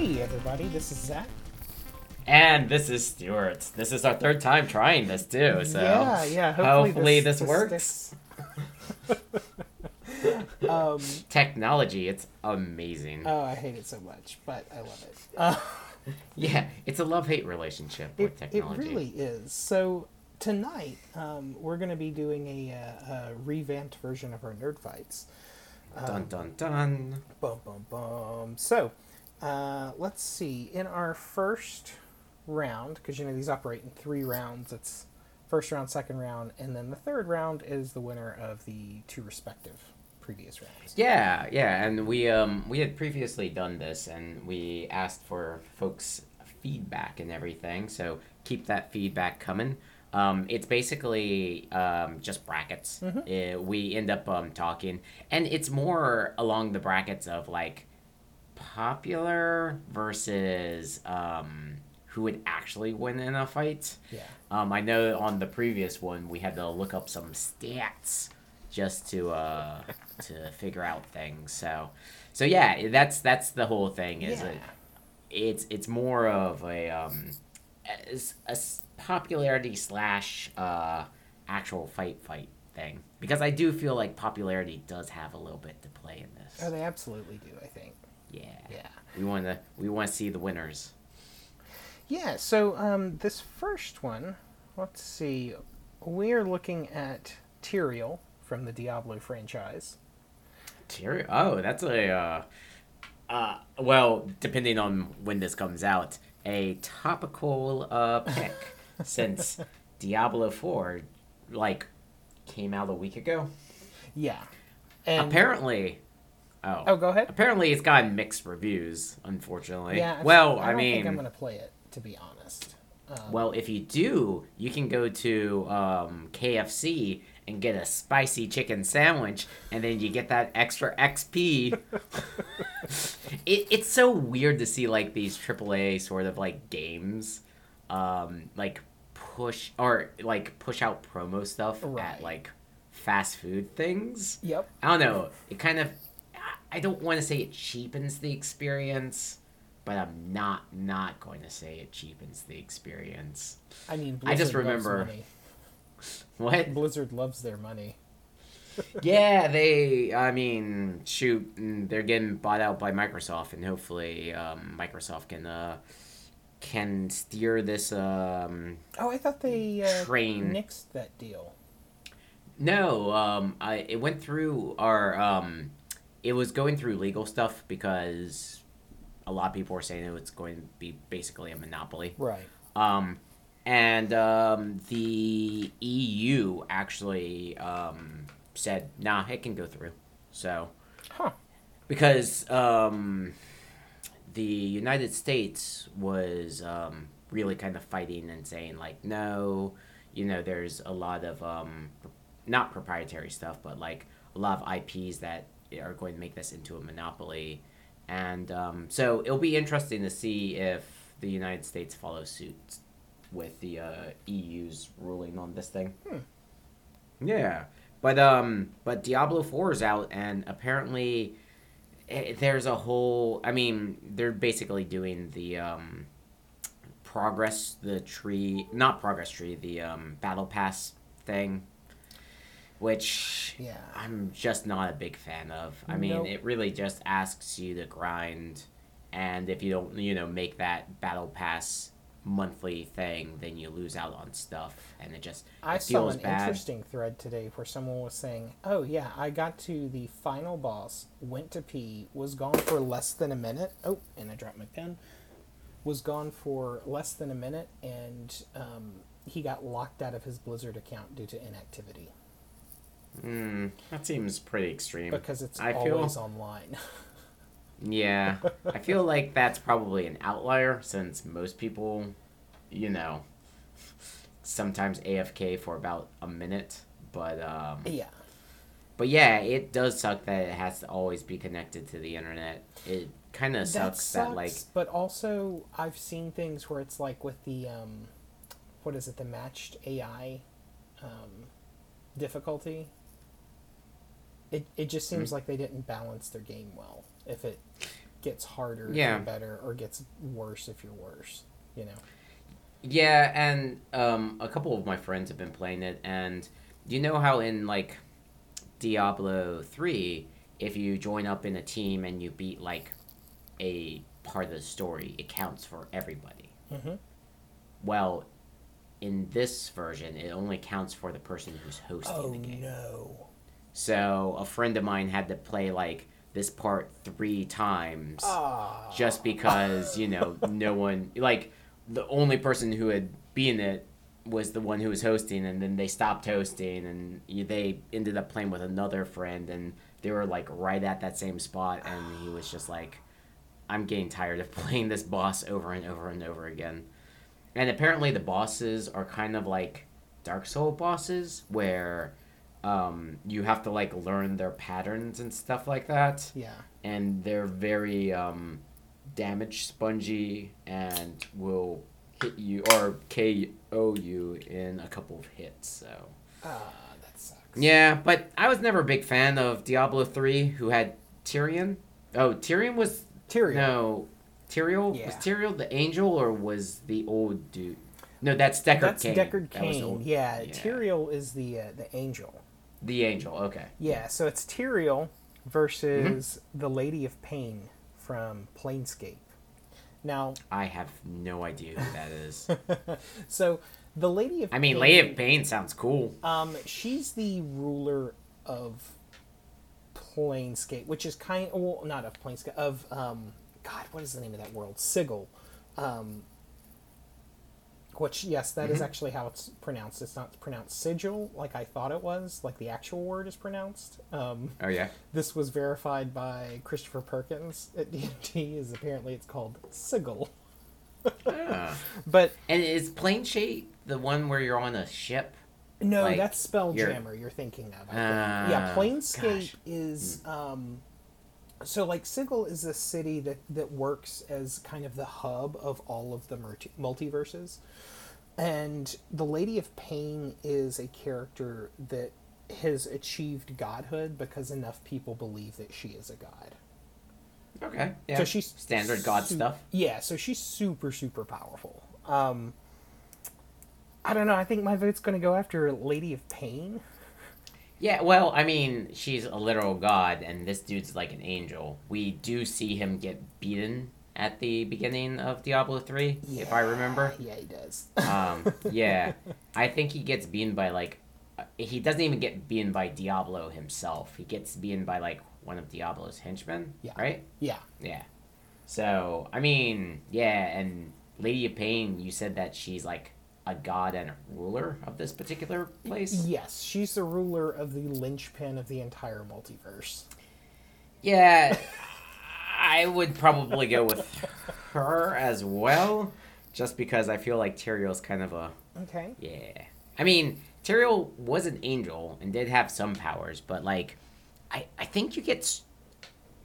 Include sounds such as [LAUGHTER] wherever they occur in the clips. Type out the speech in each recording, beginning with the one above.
Hey everybody, this is Zach. And this is Stuart. This is our third time trying this too, so yeah, yeah. Hopefully, hopefully this, works. sticks. [LAUGHS] [LAUGHS] um, Technology, it's amazing. oh, I hate it so much, but I love it. [LAUGHS] Uh, yeah, it's a love-hate relationship with it, it really is. So tonight, um, we're going to be doing a, uh, a revamped version of our nerd fights. Dun dun dun. Bum bum bum. So, uh, let's see. In our first round, because you know these operate in three rounds. It's first round, second round, and then the third round is the winner of the two respective previous rounds. Yeah, yeah, and we um we had previously done this and we asked for folks' feedback and everything, so keep that feedback coming. Um, it's basically um, just brackets. Uh, we end up um, talking, and it's more along the brackets of like popular versus um, who would actually win in a fight. Yeah. Um, I know on the previous one we had to look up some stats just to uh, to figure out things. So, so yeah, that's that's the whole thing. Is Yeah. it? It's it's more of a um, a s- popularity slash uh, actual fight fight thing because I do feel like popularity does have a little bit to play in this. Oh, they absolutely do. I. Yeah, Yeah. we want to we want to see the winners. Yeah. So um, this first one, let's see. We're looking at Tyrael from the Diablo franchise. Tyrion. Oh, that's a. Uh, uh, well, depending on when this comes out, a topical uh, pick [LAUGHS] since Diablo Four, like, came out a week ago. Yeah. And apparently, oh, Oh, go ahead. apparently it's gotten mixed reviews. Unfortunately, Yeah. Well, I, I, don't mean, think I'm gonna play it to be honest. Um, well, if you do, you can go to um, KFC and get a spicy chicken sandwich, and then you get that extra XP. [LAUGHS] it, it's so weird to see like these AAA sort of like games, um, like push or like push out promo stuff Right. at like fast food things. Yep. I don't know. It kind of. I don't want to say it cheapens the experience, but I'm not not going to say it cheapens the experience. I mean, Blizzard I just loves remember- money. [LAUGHS] What? Blizzard loves their money. [LAUGHS] yeah, they. I mean, shoot, mm, they're getting bought out by Microsoft, and hopefully, um, Microsoft can uh, can steer this. Um, Oh, I thought they uh, Train. nixed that deal. no, um, I it went through our. Um, it was going through legal stuff because a lot of people were saying it was going to be basically a monopoly. Right. Um, and um, the EU actually um, said, nah, it can go through. So, Huh. because um, the United States was um, really kind of fighting and saying, like, no, you know, there's a lot of, um, not proprietary stuff, but like a lot of IPs that are going to make this into a monopoly. And um, so it'll be interesting to see if the United States follows suit with the uh, EU's ruling on this thing. Yeah, but um, but Diablo Four is out, and apparently eh, there's a whole. I mean, they're basically doing the um, progress, the tree, not progress tree, the um, battle pass thing, which Yeah. I'm just not a big fan of. I mean, Nope. it really just asks you to grind, and if you don't, you know, make that battle pass monthly thing, then you lose out on stuff, and it just I it saw an bad. interesting thread today where someone was saying, "Oh yeah, I got to the final boss, went to pee, was gone for less than a minute. Oh, and I dropped my pen. Was gone for less than a minute, and um, he got locked out of his Blizzard account due to inactivity Hmm, that seems pretty extreme. because it's I feel- always online." [LAUGHS] Yeah, I feel like that's probably an outlier since most people, you know, sometimes AFK for about a minute. But um, yeah. but yeah, it does suck that it has to always be connected to the internet. It kind of sucks sucks, that like but also I've seen things where it's like with the um, what is it, the matched AI um, difficulty. It it just seems like they didn't balance their game well. If it gets harder Yeah. better or gets worse if you're worse. You know. Yeah, and um, a couple of my friends have been playing it, and you know how in like Diablo three, if you join up in a team and you beat like a part of the story, it counts for everybody. Mm-hmm. Well, in this version, it only counts for the person who's hosting Oh the game. no. So a friend of mine had to play like this part three times just because you know no [LAUGHS] one like the only person who had been it was the one who was hosting and then they stopped hosting and they ended up playing with another friend and they were like right at that same spot and he was just like i'm getting tired of [LAUGHS] playing this boss over and over and over again. And apparently the bosses are kind of like dark soul bosses where um, you have to like learn their patterns and stuff like that Yeah. and they're very um, damage spongy and will hit you or KO you in a couple of hits. So Ah, that sucks. yeah, but I was never a big fan of Diablo three, who had Tyrion. Oh, Tyrion was Tyrion. no was Yeah. Tyrael the angel or was the old dude? No, that's Deckard That's Cain. Deckard That was the Cain. old- Yeah, yeah. Tyrael is the uh, the angel. The angel. Okay. Yeah, so it's Tyrael versus Mm-hmm. the Lady of Pain from Planescape. Now, I have no idea who that is. [LAUGHS] so the Lady of I mean, Pain, Lady of Pain sounds cool. Um, she's the ruler of Planescape, which is kind of. well, not of Planescape of um, God, what is the name of that world? Sigil. Um, which yes, that is Mhm. actually how it's pronounced. It's not pronounced sigil like I thought it was, like the actual word is pronounced. Um, Oh yeah. this was verified by Christopher Perkins at [LAUGHS] D&D. Is apparently it's called sigil. Ah. [LAUGHS] But And is Planescape the one where you're on a ship? No, Like, that's Spelljammer you're- you're, thinking of. Ah, yeah, Planescape gosh. is um, so like Sigil is a city that that works as kind of the hub of all of the multi- multiverses, and the Lady of Pain is a character that has achieved godhood because enough people believe that she is a god. Okay. Yeah. So she's standard god su- stuff. Yeah, so she's super super powerful. Um, I don't know. I think my vote's going to go after Lady of Pain. Yeah, well, I mean, she's a literal god, and this dude's like an angel. We do see him get beaten at the beginning of Diablo 3, if I remember. Yeah, he does. Um, [LAUGHS] yeah, I think he gets beaten by like. uh, He doesn't even get beaten by Diablo himself. He gets beaten by like one of Diablo's henchmen, Yeah. right? yeah. Yeah. So, I mean, yeah, and Lady of Pain, you said that she's like a god and a ruler of this particular place? Yes, she's the ruler of the linchpin of the entire multiverse. Yeah, I would probably go with her as well, just because I feel like Tyrael's kind of a Okay. yeah. I mean, Tyrael was an angel and did have some powers, but like, I I think you get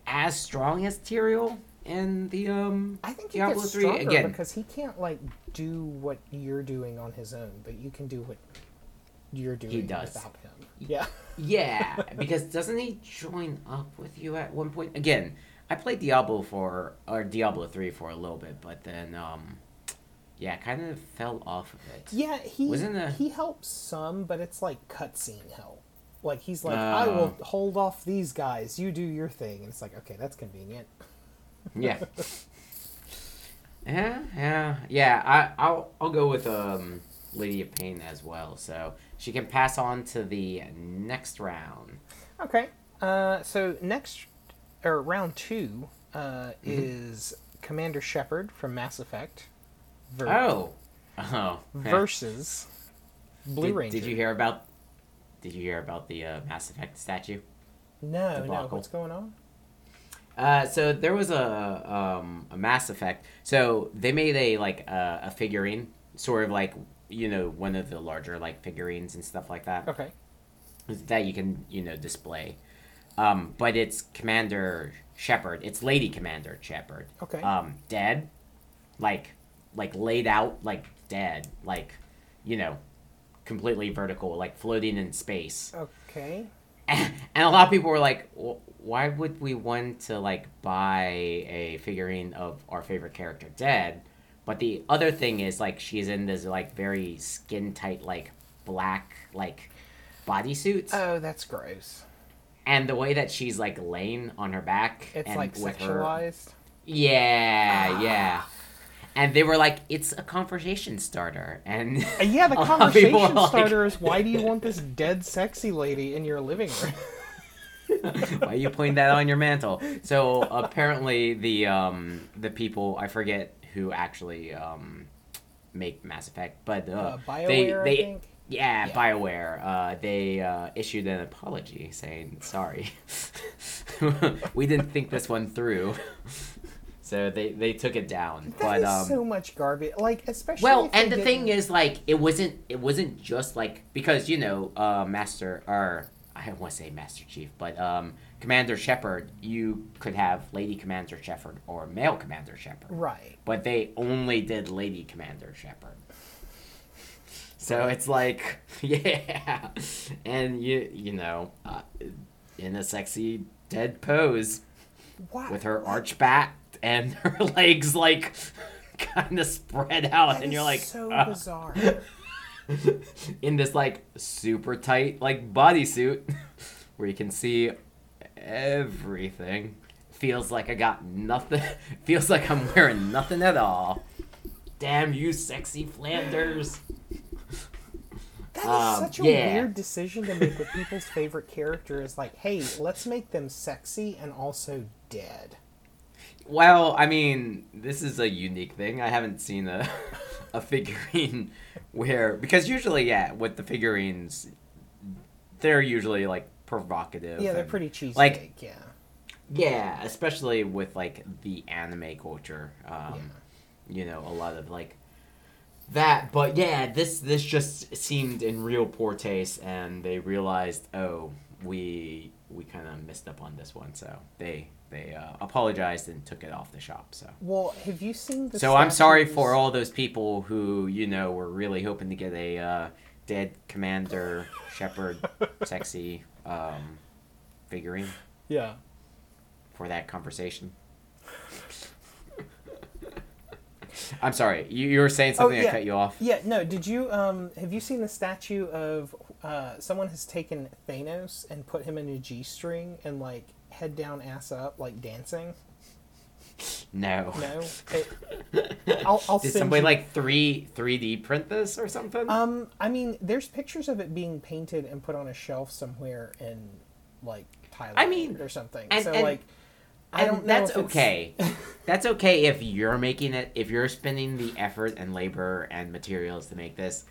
as strong as Tyrael in the um I think Diablo 3 again. because he can't like do what you're doing on his own, but you can do what you're doing he does. without him. Yeah. Yeah, [LAUGHS] because doesn't he join up with you at one point? Again, I played Diablo for or Diablo three for a little bit, but then um, yeah, kind of fell off of it. Yeah, he Wasn't a- he helps some, but it's like cutscene help. Like he's like, I will Oh. hold off these guys. You do your thing, and it's like, okay, that's convenient. Yeah. yeah, yeah, yeah. I I'll I'll go with um Lady of Pain as well, so she can pass on to the next round. Okay. Uh, so next, or round two, uh, Mm-hmm. is Commander Shepard from Mass Effect. ver- Oh, oh. [LAUGHS] versus Blue did, Ranger. Did you hear about? Did you hear about the uh, Mass Effect statue? No, no. What's going on? Uh, so there was a um, a Mass Effect. So they made a like uh, a figurine, sort of like you know one of the larger like figurines and stuff like that Okay. that you can you know display. Um, but it's Commander Shepard. It's Lady Commander Shepard. Okay. Um, dead, like like laid out like dead, like you know, completely vertical, like floating in space. Okay. And a lot of people were like, why would we want to like buy a figurine of our favorite character dead? But the other thing is like she's in this like very skin tight like black like bodysuit, Oh, that's gross. and the way that she's like laying on her back, It's and like with her sexualized. yeah, yeah. Ah. And they were like, it's a conversation starter. And yeah, the [LAUGHS] a lot of people conversation were like, starter is why do you want this dead sexy lady in your living room? [LAUGHS] Why are you putting that on your mantle? So apparently the um the people I forget who actually um make Mass Effect, but uh, Uh, they BioWare, I they think. yeah, Yeah. Bioware uh, they uh, issued an apology saying sorry, [LAUGHS] we didn't think this one through, so they they took it down. That but is um, so much garbage. Like especially. Well, and the thing is, like, it wasn't it wasn't just like because you know, uh, Master or I don't want to say Master Chief, but um, Commander Shepard, you could have Lady Commander Shepard or male Commander Shepard, right. but they only did Lady Commander Shepard. So it's like, [LAUGHS] yeah, and you you know, uh, in a sexy dead pose Wow. with her arch back and [LAUGHS] her legs like kind of spread out, That and you're like, so "Ah." bizarre. [LAUGHS] in this like super tight like bodysuit [LAUGHS] where you can see everything. Feels like I got nothing. Feels like I'm wearing nothing at all. Damn you, sexy Flanders. That is Um, such a yeah. weird decision to make with people's favorite character is like, hey, let's make them sexy and also dead. Well, I mean, this is a unique thing. I haven't seen a [LAUGHS] a figurine where because usually, yeah, with the figurines, they're usually like provocative. Yeah, they're and- pretty cheesy. like- yeah. Yeah, especially with like the anime culture. Um, You know, a lot of like that. But yeah, this this just seemed in real poor taste, and they realized, oh, we we kind of messed up on this one, so they they uh, apologized and took it off the shop. So. Well, have you seen the? So I'm sorry for all those people who you know were really hoping to get a uh, dead commander Shepard [LAUGHS] sexy um, figurine Yeah. for that conversation. [LAUGHS] I'm sorry, you, you were saying something. Oh, yeah. I cut you off. Yeah, no. Did you um have you seen the statue of uh someone has taken Thanos and put him in a G string and like head down ass up like dancing? No. No. [LAUGHS] It, I'll, I'll Did somebody you- like three 3D print this or something? Um, I mean, there's pictures of it being painted and put on a shelf somewhere in like Thailand I mean, or something. and- so and- like I don't know that's okay. [LAUGHS] that's okay if you're making it, if you're spending the effort and labor and materials to make this,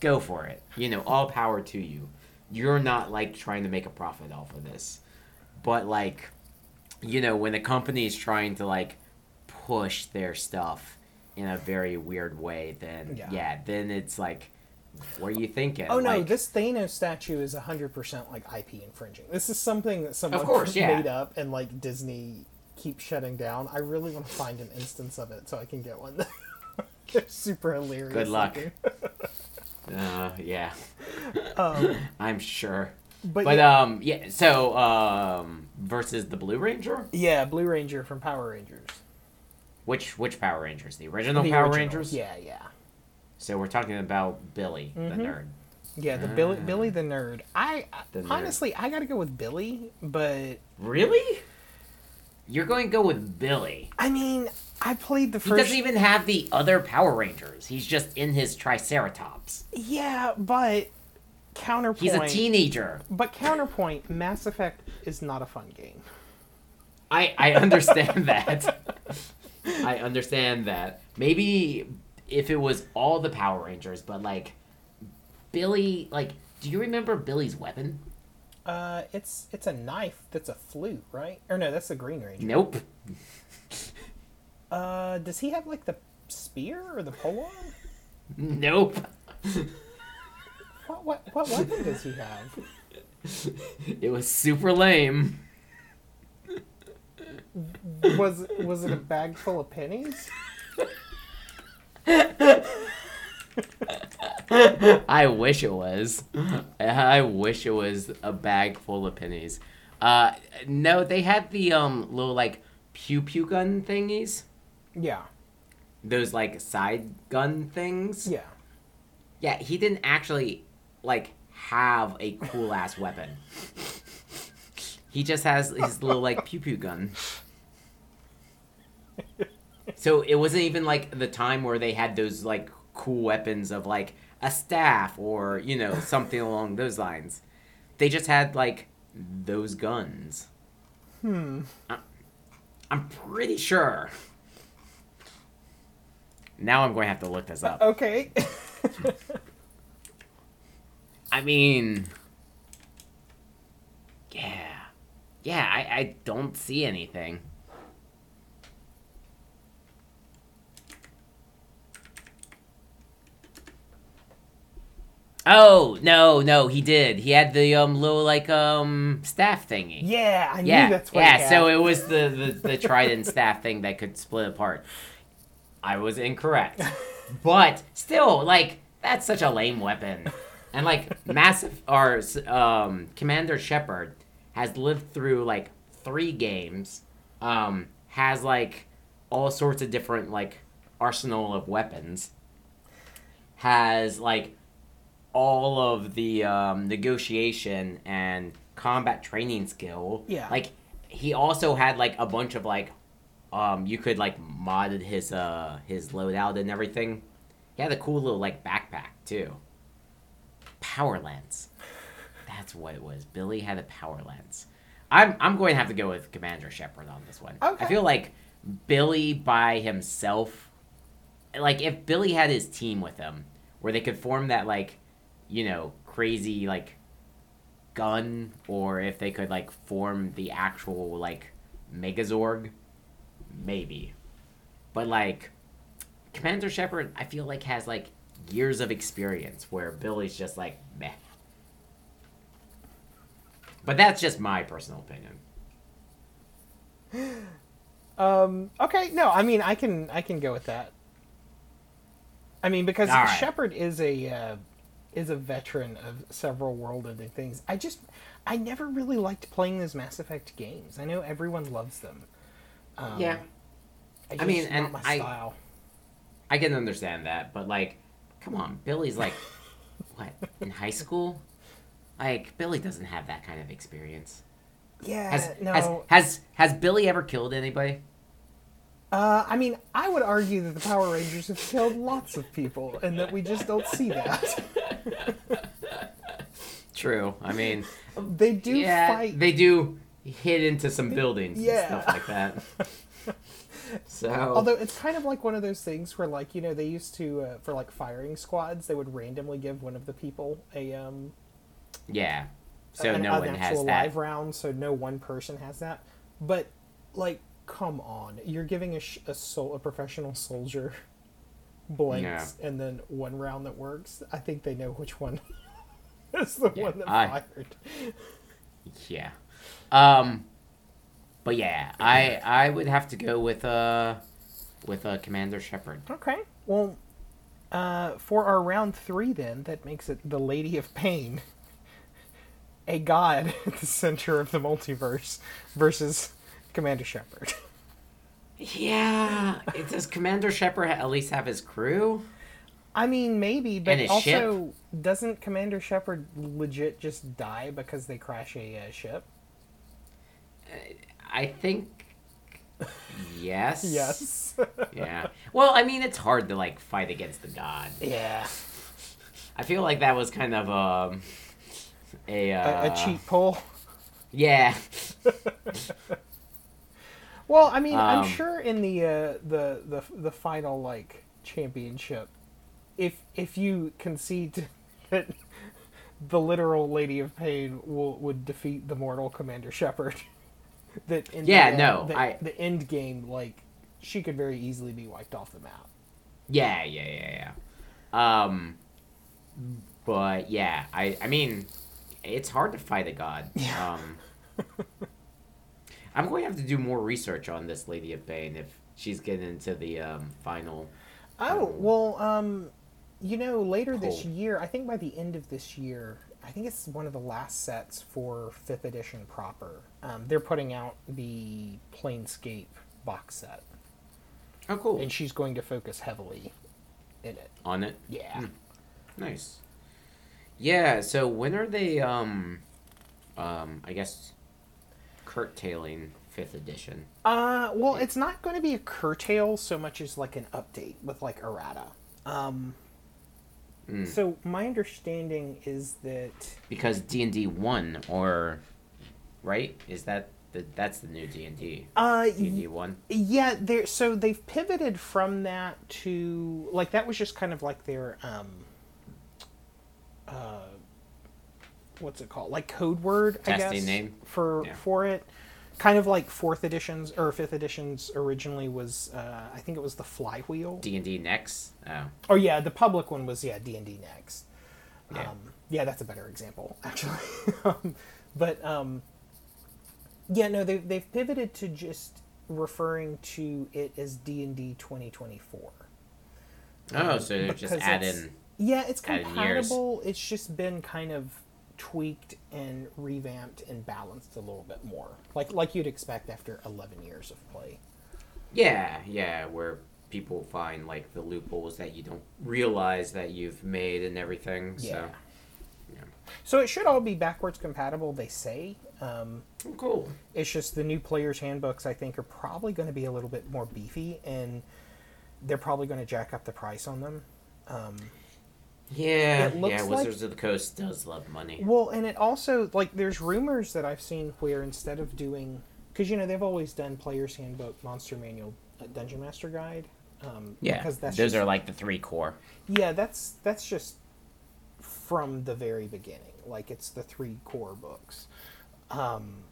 go for it. You know, all power to you. You're not like trying to make a profit off of this. But like, you know, when a company is trying to like push their stuff in a very weird way, then Yeah. yeah, then it's like, what are you thinking? Oh no, Like, this Thanos statue is hundred percent like IP infringing. This is something that someone course, yeah. made up and like Disney keeps shutting down. I really want to find an instance of it so I can get one. [LAUGHS] They're super hilarious. Good luck. [LAUGHS] Uh, yeah, Um, [LAUGHS] I'm sure. but But yeah, um, yeah. So um, versus the Blue Ranger. yeah, Blue Ranger from Power Rangers. Which which Power Rangers? The original The Power original. Rangers. Yeah, yeah. So we're talking about Billy, the Mhm. nerd. Yeah, the Billy Ah. Billy the nerd. I The nerd. honestly I gotta go with Billy, but Really? You're going to go with Billy. I mean I played the first. He doesn't even have the other Power Rangers. He's just in his Triceratops. Yeah, but counterpoint. He's a teenager. But counterpoint, Mass Effect is not a fun game. I I understand that. I understand that. Maybe if it was all the Power Rangers, but like Billy, like, do you remember Billy's weapon? Uh, it's it's a knife that's a flute, right? Or no, that's a Green Ranger. Nope. Uh, does he have like the spear or the pole arm? Nope. What what what weapon does he have? It was super lame. Was was it a bag full of pennies? I wish it was. I wish it was a bag full of pennies. Uh, no, they had the um little like pew pew gun thingies. Yeah. Those like side gun things. Yeah. Yeah, he didn't actually like have a cool ass weapon. He just has his little like pew pew gun. So it wasn't even like the time where they had those like cool weapons of like a staff or you know something along those lines. They just had like those guns. Hmm. I'm pretty sure. Now I'm going to have to look this up. Okay. [LAUGHS] I mean, yeah, yeah. I I don't see anything. Oh no, no, he did. He had the um little like um staff thingy. yeah, I yeah, knew that's what. yeah. So it was the, the the trident staff thing that could split apart. I was incorrect, but still, like that's such a lame weapon. And like massive or um, Commander Shepard has lived through like three games, um, has like all sorts of different like arsenal of weapons, has like all of the um, negotiation and combat training skill. Yeah. Like he also had like a bunch of like um you could like modded his uh his loadout and everything. He had a cool little like backpack too. Power lens. That's what it was. Billy had a power lens. I'm I'm going to have to go with Commander Shepard on this one. Okay. I feel like Billy by himself like if Billy had his team with him where they could form that like you know crazy like gun or if they could like form the actual like Megazord maybe but like commander shepard i feel like has like years of experience where billy's just like meh but that's just my personal opinion [GASPS] Um. Okay. No. I mean, I can. I can go with that. I mean, because All right. Shepard is a uh, is a veteran of several world-ending things. I just, I never really liked playing those Mass Effect games. I know everyone loves them. Um, Yeah. I, I mean, and my I- style. i can understand that but like come on billy's like [LAUGHS] what in high school like billy doesn't have that kind of experience Yeah. has no. has, has has billy ever killed anybody Uh, I mean, I would argue that the Power Rangers have killed lots of people, and that we just don't see that. [LAUGHS] True. I mean, They do yeah, fight. they do hit into some buildings Yeah. and stuff like that. [LAUGHS] So, Although it's kind of like one of those things where, like, you know, they used to uh, for like firing squads, they would randomly give one of the people a um yeah. So an, no an one actual has that. live round, so no one person has that. But like, come on, you're giving a sh- a sol- a professional soldier [LAUGHS] blanks and then one round that works. I think they know which one [LAUGHS] is the Yeah, one that I- fired. Yeah. Um, but yeah, I I would have to go with uh with uh, Commander Shepard. Okay. Well, uh, for our round three, then, that makes it the Lady of Pain, a god [LAUGHS] at the center of the multiverse, versus Commander Shepard. Yeah. It, does Commander Shepard at least have his crew? I mean, maybe, but And his also, doesn't Commander Shepard legit just die because they crash a uh, ship? I think. Yes. Yes. Yeah. Well, I mean, it's hard to like fight against the god. yeah. I feel like that was kind of um a uh, A, a cheat pull. Yeah. [LAUGHS] Well, I mean, Um, I'm sure in the uh, the the the final like championship, if if you concede [LAUGHS] that the literal Lady of Pain will would defeat the mortal Commander Shepard, that in Yeah, the, no, the, I- the end game like she could very easily be wiped off the map. Yeah, yeah, yeah, yeah. Um, but yeah, I, I mean, it's hard to fight a god. [LAUGHS] Yeah. Um, I'm going to have to do more research on this Lady of Pain if she's getting into the um, final. Oh Um, well, um, you know, later this year, I think by the end of this year, I think it's one of the last sets for fifth edition proper. Um, they're putting out the Planescape box set, Oh, cool. and she's going to focus heavily in it. On it. Yeah. Nice. Yeah. So when are they? Um, um, I guess curtailing fifth edition. Uh, well, it's not going to be a curtail so much as like an update with like errata. Um, Mm. So my understanding is that because D and D one or right is that the that's the new D and D uh, D and D one. Yeah, they so they've pivoted from that to like that was just kind of like their um uh what's it called? Like code word, I Testing guess. name? For Yeah. for it. Kind of like fourth editions or fifth editions originally was uh I think it was the flywheel. D and D next. Oh, Oh yeah, the public one was yeah, D and D next. Yeah. Um yeah, that's a better example, [LAUGHS] actually. um, but um yeah, no, they they've pivoted to just referring to it as D and D twenty twenty four. oh, so they're just it's- adding. Yeah, it's compatible. It's just been kind of tweaked and revamped and balanced a little bit more, like like you'd expect after eleven years of play. Yeah, yeah, where people find like the loopholes that you don't realize that you've made and everything. Yeah. So, yeah. So it should all be backwards compatible. They say. Um, Oh, cool. It's just the new players' handbooks, I think, are probably going to be a little bit more beefy, and they're probably going to jack up the price on them. Um, Yeah, It looks yeah. like- Wizards of the Coast does love money. well, and it also like there's rumors that I've seen where instead of doing, because you know they've always done players' handbook, monster manual, uh, dungeon master guide. Um, Yeah, because that's those just- are like the three core. yeah, that's that's just from the very beginning. Like it's the three core books. Um,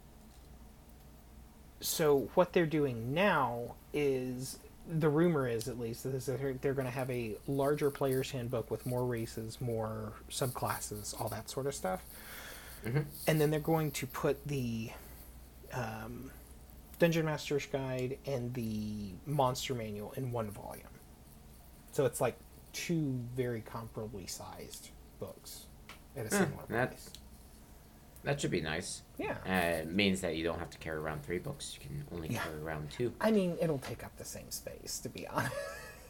so what they're doing now is the rumor is at least is that they're, they're going to have a larger player's handbook with more races, more subclasses, all that sort of stuff. Mhm. And then they're going to put the um, Dungeon Master's Guide and the Monster Manual in one volume. So it's like two very comparably sized books at a Huh, similar price. That should be nice. Yeah. Uh, it means that you don't have to carry around three books. You can only Yeah. carry around two. I mean, it'll take up the same space, to be [LAUGHS]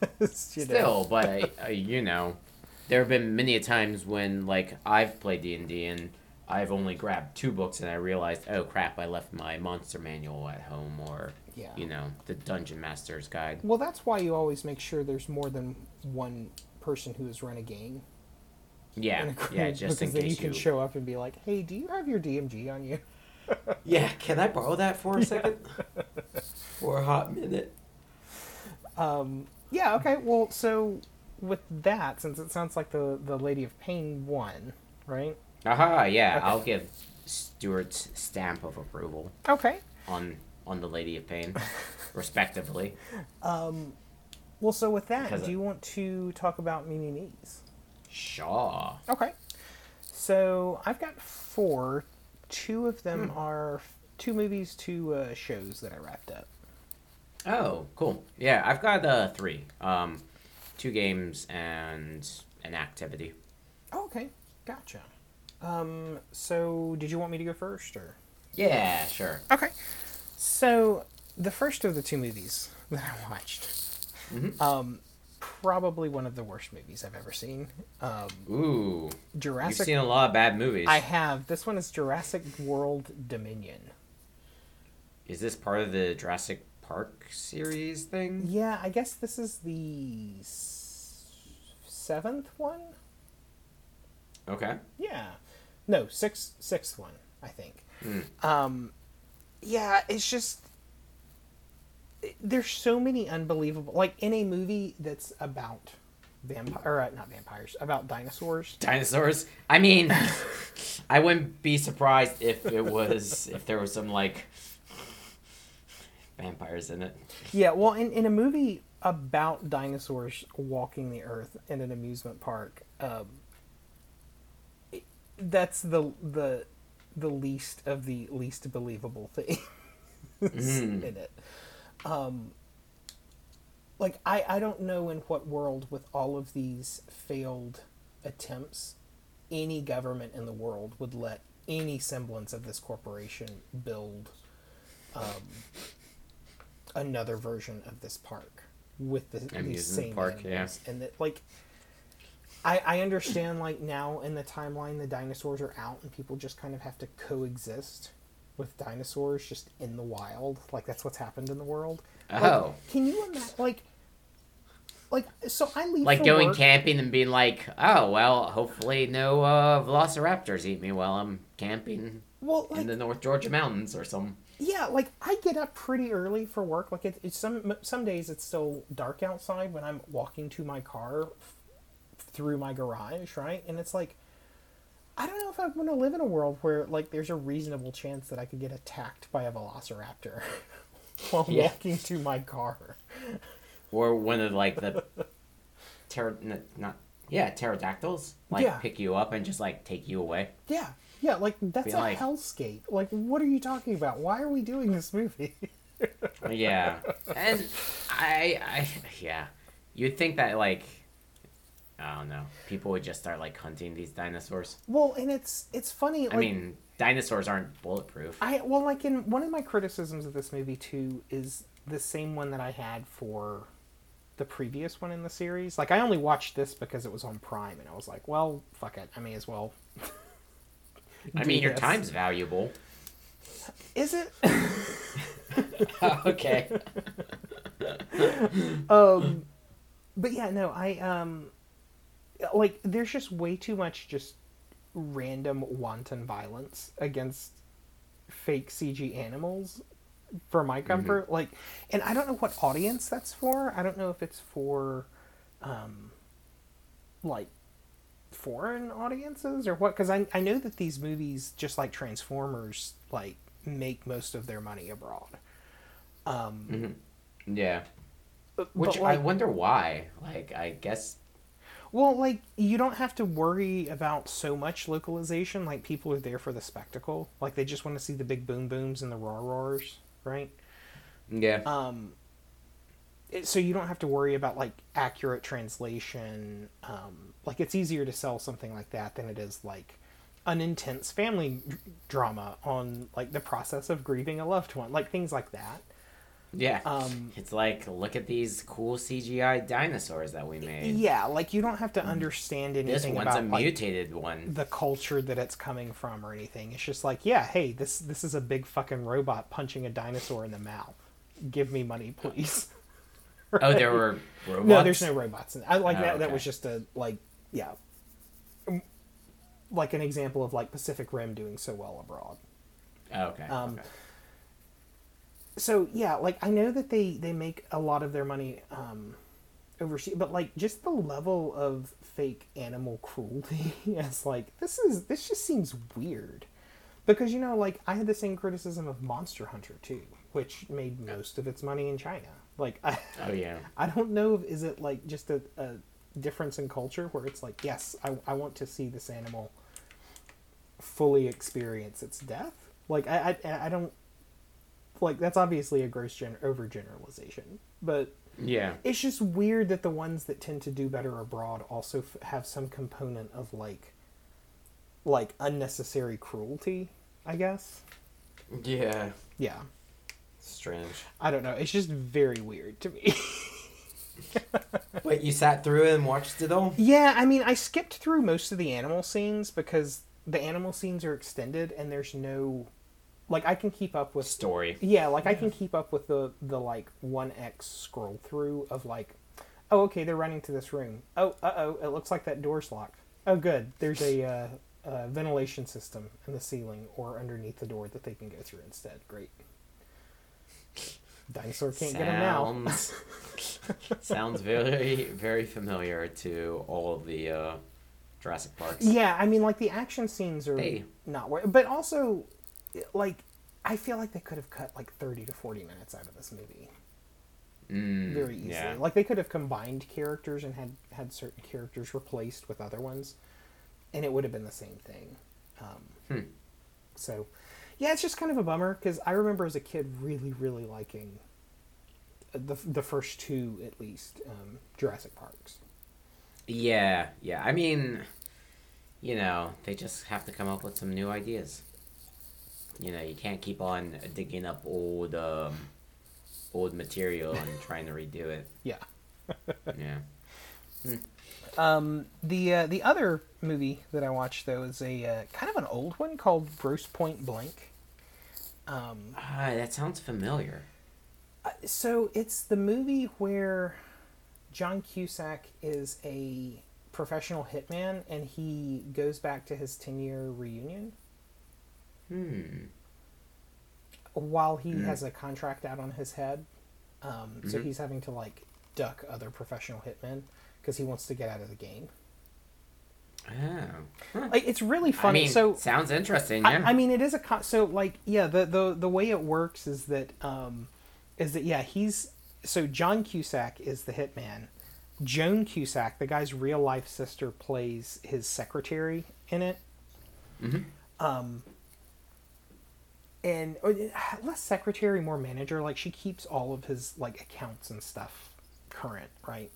honest. you know. Still, but I, I, you know, there have been many a times when like I've played D and D and I've only grabbed two books and I realized, oh crap, I left my monster manual at home or Yeah. you know the Dungeon Master's Guide. Well, that's why you always make sure there's more than one person who has run a game. In Yeah, yeah, just in because then case you can you. show up and be like, "Hey, do you have your DMG on you?" [LAUGHS] Yeah, can I borrow that for a second? for a hot minute. Um, yeah. Okay. Well, so with that, since it sounds like the the Lady of Pain won, right? Aha, yeah, Okay. I'll give Stuart's stamp of approval Okay. on on the Lady of Pain, respectively. [LAUGHS] Well, so with that, Because do you want to talk about Mimi Me's? Shaw. Okay. So I've got four. Two of them are two movies, two uh, shows that I wrapped up. Oh, cool. Yeah, I've got uh three. Um, two games and an activity. Oh, okay, gotcha. Um, so did you want me to go first, or? Yeah, sure. Okay. So the first of the two movies [LAUGHS] that I watched, Mhm. um, probably one of the worst movies I've ever seen. Um, Ooh, you've Jurassic. seen a lot of bad movies. I have. This one is Jurassic World Dominion. Is this part of the Jurassic Park series thing? Yeah, I guess this is the seventh one. Okay. Yeah, no, sixth sixth one, I think. Hmm. Um, yeah, it's just there's so many unbelievable like in a movie that's about vampire uh, not vampires about dinosaurs. Dinosaurs. I mean, [LAUGHS] I wouldn't be surprised if it was if there was some like vampires in it. Yeah, well, in in a movie about dinosaurs walking the earth in an amusement park, um, it- that's the the the least of the least believable [LAUGHS] things Mm. in it. Um, like I I don't know in what world with all of these failed attempts any government in the world would let any semblance of this corporation build um, another version of this park with the these same park, yeah. and that like I, I understand like now in the timeline the dinosaurs are out and people just kind of have to coexist with dinosaurs just in the wild like that's what's happened in the world Like, Oh. can you imagine like like so i leave Like going work- camping and being like, oh well, hopefully no uh, velociraptors eat me while I'm camping well like in the North Georgia mountains or some. yeah like i get up pretty early for work like it, it's some some days it's still dark outside when i'm walking to my car f- through my garage right and it's like i don't know if i want to live in a world where like there's a reasonable chance that i could get attacked by a velociraptor [LAUGHS] while Yeah. walking to my car. Or one of like the pter- n- not yeah pterodactyls like Yeah. pick you up and just like take you away. yeah. Yeah like that's Be a like- hellscape. Like what are you talking about? Why are we doing this movie? [LAUGHS] Yeah, and I, I, yeah, you'd think that like, I don't know, people would just start like hunting these dinosaurs. well and it's it's funny like I mean, dinosaurs aren't bulletproof. I well, like in one of my criticisms of this movie too is the same one that I had for the previous one in the series. Like I only watched this because it was on Prime, and I was like, well, fuck it, I may as well. [LAUGHS] I mean, your this. time's valuable. Is it? [LAUGHS] okay. [LAUGHS] um, but yeah, no, I um, like there's just way too much just random wanton violence against fake CG animals for my comfort. Like, and I don't know what audience that's for. I don't know if it's for, um, like foreign audiences or what because I, I know that these movies just like transformers like make most of their money abroad um Yeah. but, Which but, like, I wonder why. Like, I guess. Well, like you don't have to worry about so much localization. Like people are there for the spectacle. Like they just want to see the big boom booms and the roar roars, right? Yeah. Um, it, so you don't have to worry about like accurate translation. Um, like it's easier to sell something like that than it is like an intense family d- drama on like the process of grieving a loved one, like things like that. Yeah. um, it's like, look at these cool CGI dinosaurs that we made. Yeah, like you don't have to understand anything. This one's about a like, mutated one. the culture that it's coming from or anything. It's just like, yeah, hey, this this is a big fucking robot punching a dinosaur in the mouth. Give me money, please. [LAUGHS] Oh, there were robots. No, there's no robots. In I like Oh, that. That was just a like, yeah, Um, like an example of like Pacific Rim doing so well abroad. Oh, okay. Um, okay. So yeah, like I know that they they make a lot of their money um, overseas, but like just the level of fake animal cruelty [LAUGHS] is like this is this just seems weird because you know like I had the same criticism of Monster Hunter too, which made most of its money in China. Like [LAUGHS] I Oh yeah. I don't know if is it like just a, a difference in culture where it's like yes I I want to see this animal fully experience its death. Like I I, I don't like that's obviously a gross gen- overgeneralization, but Yeah. it's just weird that the ones that tend to do better abroad also f- have some component of like like unnecessary cruelty. I guess. Yeah. Yeah. Strange. I don't know. It's just very weird to me. [LAUGHS] Wait, you sat through it and watched it all? Yeah, I mean, I skipped through most of the animal scenes because the animal scenes are extended and there's no like I can keep up with Story. Yeah, like I can keep up with the the like 1x scroll through of like oh okay, they're running to this room. Oh, uh-oh, it looks like that door's locked. Oh good. There's a uh, uh, ventilation system in the ceiling or underneath the door that they can go through instead. Great. Dinosaur can't get them now. Sounds [LAUGHS] sounds very very familiar to all of the uh, Jurassic Parks. Yeah, I mean, like the action scenes are Hey. not wor but also, like, I feel like they could have cut like thirty to forty minutes out of this movie Mm, very easily. Yeah. Like they could have combined characters and had had certain characters replaced with other ones, and it would have been the same thing. Um, Hmm. So, yeah, it's just kind of a bummer because I remember as a kid really, really liking the the first two at least um, Jurassic Parks. Yeah, yeah. I mean, you know, they just have to come up with some new ideas. You know, you can't keep on digging up old, um, old material and [LAUGHS] trying to redo it. Yeah. Yeah. Um, the uh, the other movie that I watched though is a uh, kind of an old one called Grosse Pointe Blank. Um, Ah, that sounds familiar. uh, so it's the movie where John Cusack is a professional hitman and he goes back to his 10 year reunion Hmm. while he has a contract out on his head. Um, So Mhm. he's having to like duck other professional hitmen because he wants to get out of the game. Oh. Like it's really I funny. mean, so sounds interesting. Yeah. I, I mean, it is a con- so like yeah. The the the way it works is that um, is that yeah he's so John Cusack is the hitman. Joan Cusack, the guy's real life sister, plays his secretary in it. Mhm. Um, and or, less secretary, more manager. Like she keeps all of his like accounts and stuff current, right?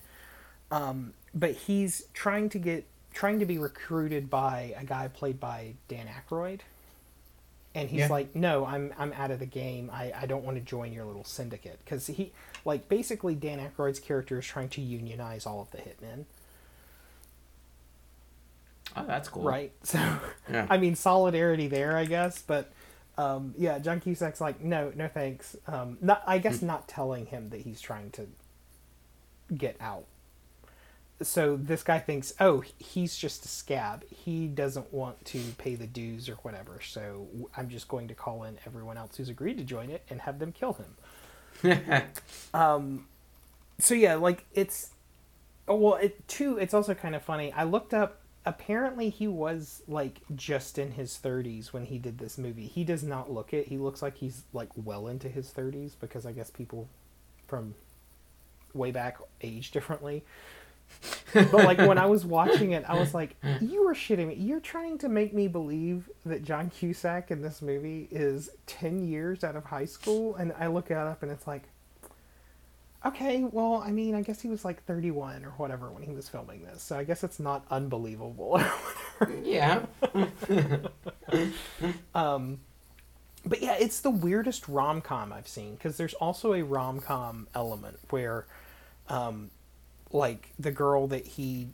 Um, but he's trying to get trying to be recruited by a guy played by Dan Aykroyd. And he's Yeah. like, "No, I'm I'm out of the game. I, I don't want to join your little syndicate because he like basically Dan Aykroyd's character is trying to unionize all of the hitmen, oh, that's cool. right? [LAUGHS] So, Yeah. I mean, solidarity there, I guess. But um, yeah, John Cusack's like, "No, no, thanks." Um, not I guess not telling him that he's trying to get out. So this guy thinks, oh, he's just a scab. He doesn't want to pay the dues or whatever. So I'm just going to call in everyone else who's agreed to join it and have them kill him. [LAUGHS] Um, so yeah, like it's, oh, well, it too. It's also kind of funny. I looked up. Apparently, he was like just in his 30s when he did this movie. He does not look it. He looks like he's like well into his 30s because I guess people from way back age differently. but like when I was watching it, I was like, "You were shitting me. You're trying to make me believe that John Cusack in this movie is ten years out of high school." And I look it up, and it's like, okay, well, I mean, I guess he was like 31 or whatever when he was filming this, so I guess it's not unbelievable. yeah. [LAUGHS] um, but yeah, it's the weirdest rom com I've seen because there's also a rom com element where, um, like the girl that he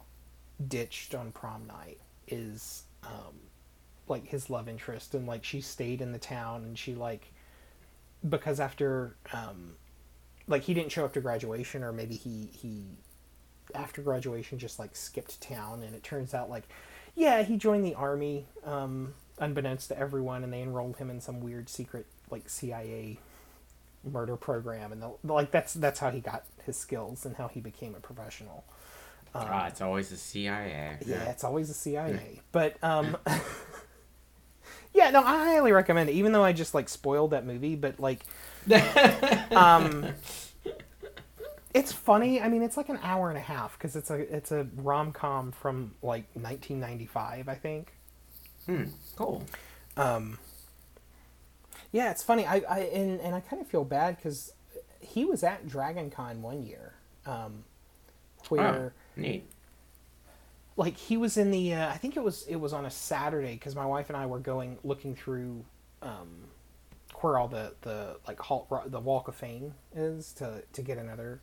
ditched on prom night is um, like his love interest, and like she stayed in the town, and she like because after um, like he didn't show up to graduation, or maybe he he after graduation just like skipped town, and it turns out like yeah he joined the army um, unbeknownst to everyone, and they enrolled him in some weird secret like CIA murder program, and the, like that's that's how he got his skills and how he became a professional. Ah, it's always the CIA. Yeah, it's always the CIA. But um [LAUGHS] Yeah, no, I highly recommend it, even though I just like spoiled that movie, but like [LAUGHS] um it's funny. I mean, it's like an hour and a half because it's a it's a rom com from like 1995, I think. Hmm. Cool. Um, yeah, it's funny. I, I and, and I kind of feel bad because he was at Dragon Con one year, um, where Oh, neat. Like he was in the uh, I think it was it was on a Saturday because my wife and I were going looking through um, where all the the like hall, the Walk of Fame is to to get another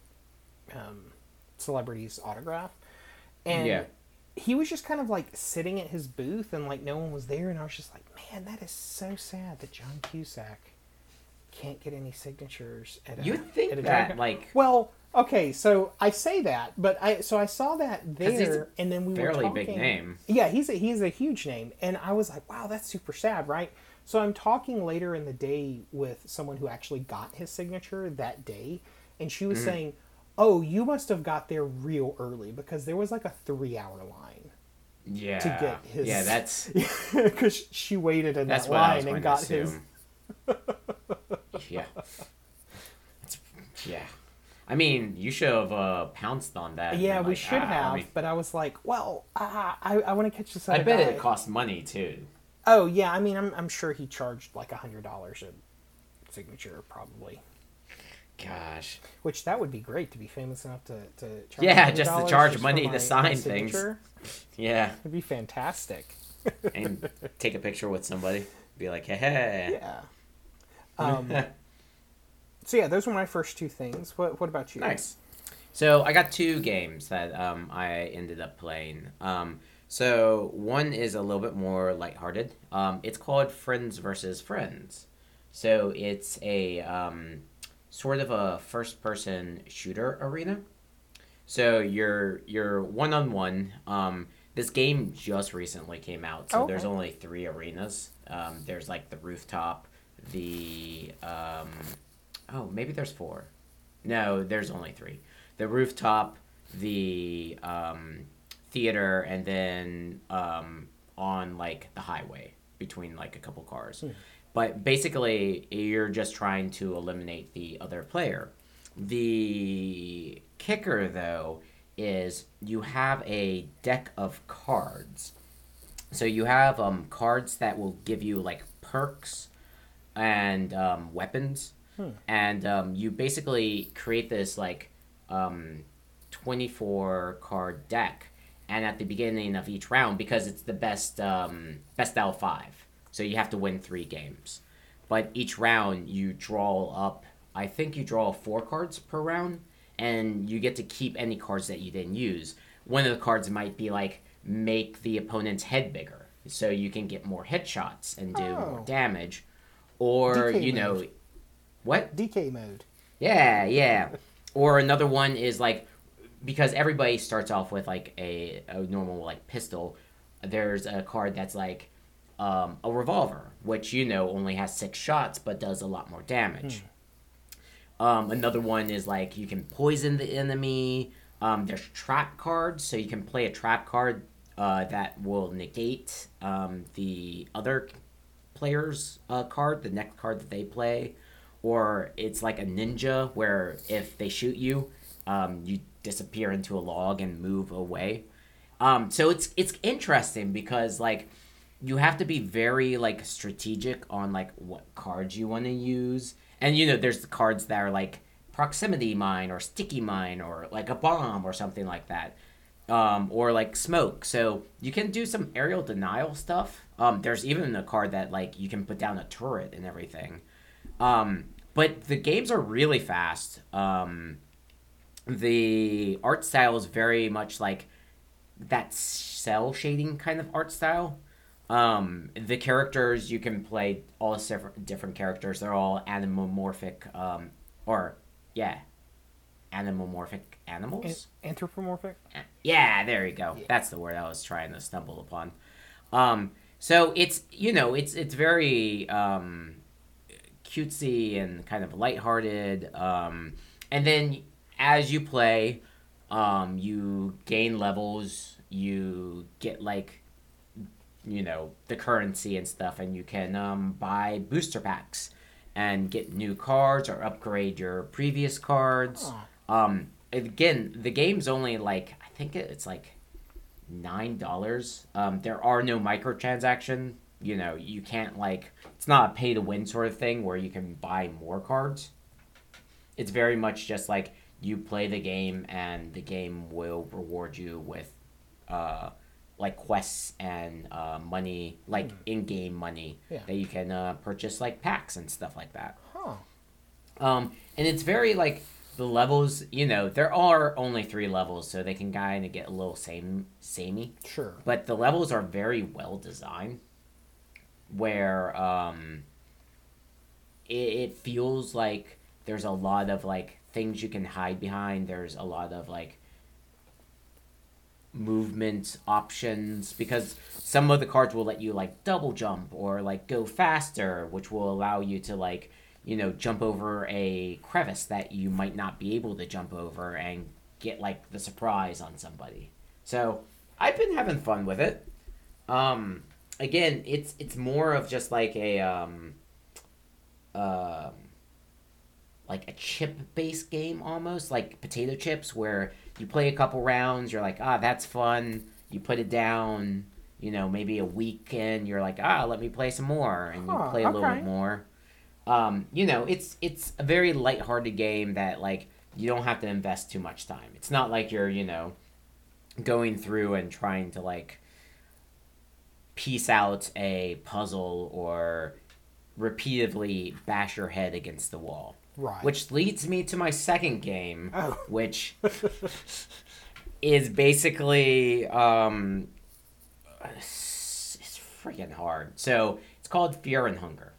um, celebrity's autograph, and Yeah. he was just kind of like sitting at his booth and like no one was there, and I was just like, man, that is so sad that John Cusack can't get any signatures at a, You'd think at a that like well, okay, so I say that, but I so I saw that there, and then we were fairly big name. Yeah, he's a he's a huge name, and I was like, wow, that's super sad, right? So I'm talking later in the day with someone who actually got his signature that day, and she Mm. was saying, "Oh, you must have got there real early because there was like a three hour line Yeah. To get his- Yeah, that's [LAUGHS] because she waited in that's that what I was line and got his." [LAUGHS] yeah. It's, yeah. I mean, you should have uh, pounced on that. Yeah, we like, should "Ah, have, let me-" but I was like, well, ah, I I want to catch this. I bet guy. it cost money too. Oh yeah, I mean, I'm I'm sure he charged like a hundred dollars a signature, probably. Gosh. Which that would be great to be famous enough to, to charge Yeah, just to charge for money to sign things. [LAUGHS] Yeah. It'd be fantastic. And take a picture with somebody. Be like, hey, hey. Yeah. [LAUGHS] Um, so yeah, those were my first two things. What What about you? Nice. So I got two games that um, I ended up playing. Um, so one is a little bit more lighthearted. Um, it's called Friends versus Friends. So it's a um, sort of a first-person shooter arena. So you're you're one on one. Um, this game just recently came out, so Oh, there's only three arenas. Um, there's like the rooftop, the um, oh maybe there's four. No, there's only three. The rooftop, the um, theater, and then um, on like the highway between like a couple cars. But basically, you're just trying to eliminate the other player. The kicker, though, is you have a deck of cards. So you have um, cards that will give you like perks and um, weapons, and um, you basically create this like um, 24 card deck. And at the beginning of each round, because it's the best um, best out of five, so you have to win three games. But each round you draw up, I think you draw four cards per round, and you get to keep any cards that you didn't use. One of the cards might be like make the opponent's head bigger, so you can get more headshots and do more Oh. damage, or DK you know. What? DK mode. Yeah, yeah. Or another one is like because everybody starts off with like a, a normal like pistol. There's a card that's like um, a revolver, which you know only has six shots but does a lot more damage. Um, another one is like you can poison the enemy. Um, there's trap cards, so you can play a trap card uh, that will negate um, the other player's uh, card, the next card that they play, or it's like a ninja where if they shoot you, um, you disappear into a log and move away. Um, so it's it's interesting because like you have to be very like strategic on like what cards you want to use, and you know there's the cards that are like proximity mine or sticky mine or like a bomb or something like that um, or like smoke. So you can do some aerial denial stuff. Um, there's even a card that like you can put down a turret and everything. Um, but the games are really fast. Um, the art style is very much like that cel shading kind of art style. Um, the characters you can play all different different characters. They're all animomorphic, um, or yeah, animomorphic animals. An- anthropomorphic. Yeah, there you go. Yeah. That's the word I was trying to stumble upon. Um, so it's you know it's it's very um, cutesy and kind of lighthearted. Um, and then as you play, um, you gain levels. You get like you know the currency and stuff, and you can um, buy booster packs and get new cards or upgrade your previous cards. Um, again, the game's only like I think it's like nine dollars. Um, there are no microtransaction. You know, you can't like it's not a pay to win sort of thing where you can buy more cards. It's very much just like you play the game and the game will reward you with uh like quests and uh, money like in-game money Yeah. that you can uh, purchase like packs and stuff like that Huh. um, and it's very like the levels, you know, there are only three levels, so they can kind of get a little same samey. Sure. But the levels are very well designed, where um, it, it feels like there's a lot of like things you can hide behind. There's a lot of like movement options because some of the cards will let you like double jump or like go faster, which will allow you to like you know jump over a crevice that you might not be able to jump over and get like the surprise on somebody. So I've been having fun with it. Um, again, it's it's more of just like a um, um, like a chip based game almost like potato chips where you play a couple rounds you're like ah that's fun. You put it down you know maybe a weekend you're like ah let me play some more and you play a little bit more. Um, you know, it's it's a very lighthearted game that like you don't have to invest too much time. It's not like you're you know going through and trying to like piece out a puzzle or repeatedly bash your head against the wall. Right. Which leads me to my second game, Oh. [LAUGHS] which is basically um, it's, it's freaking hard. So it's called Fear and Hunger.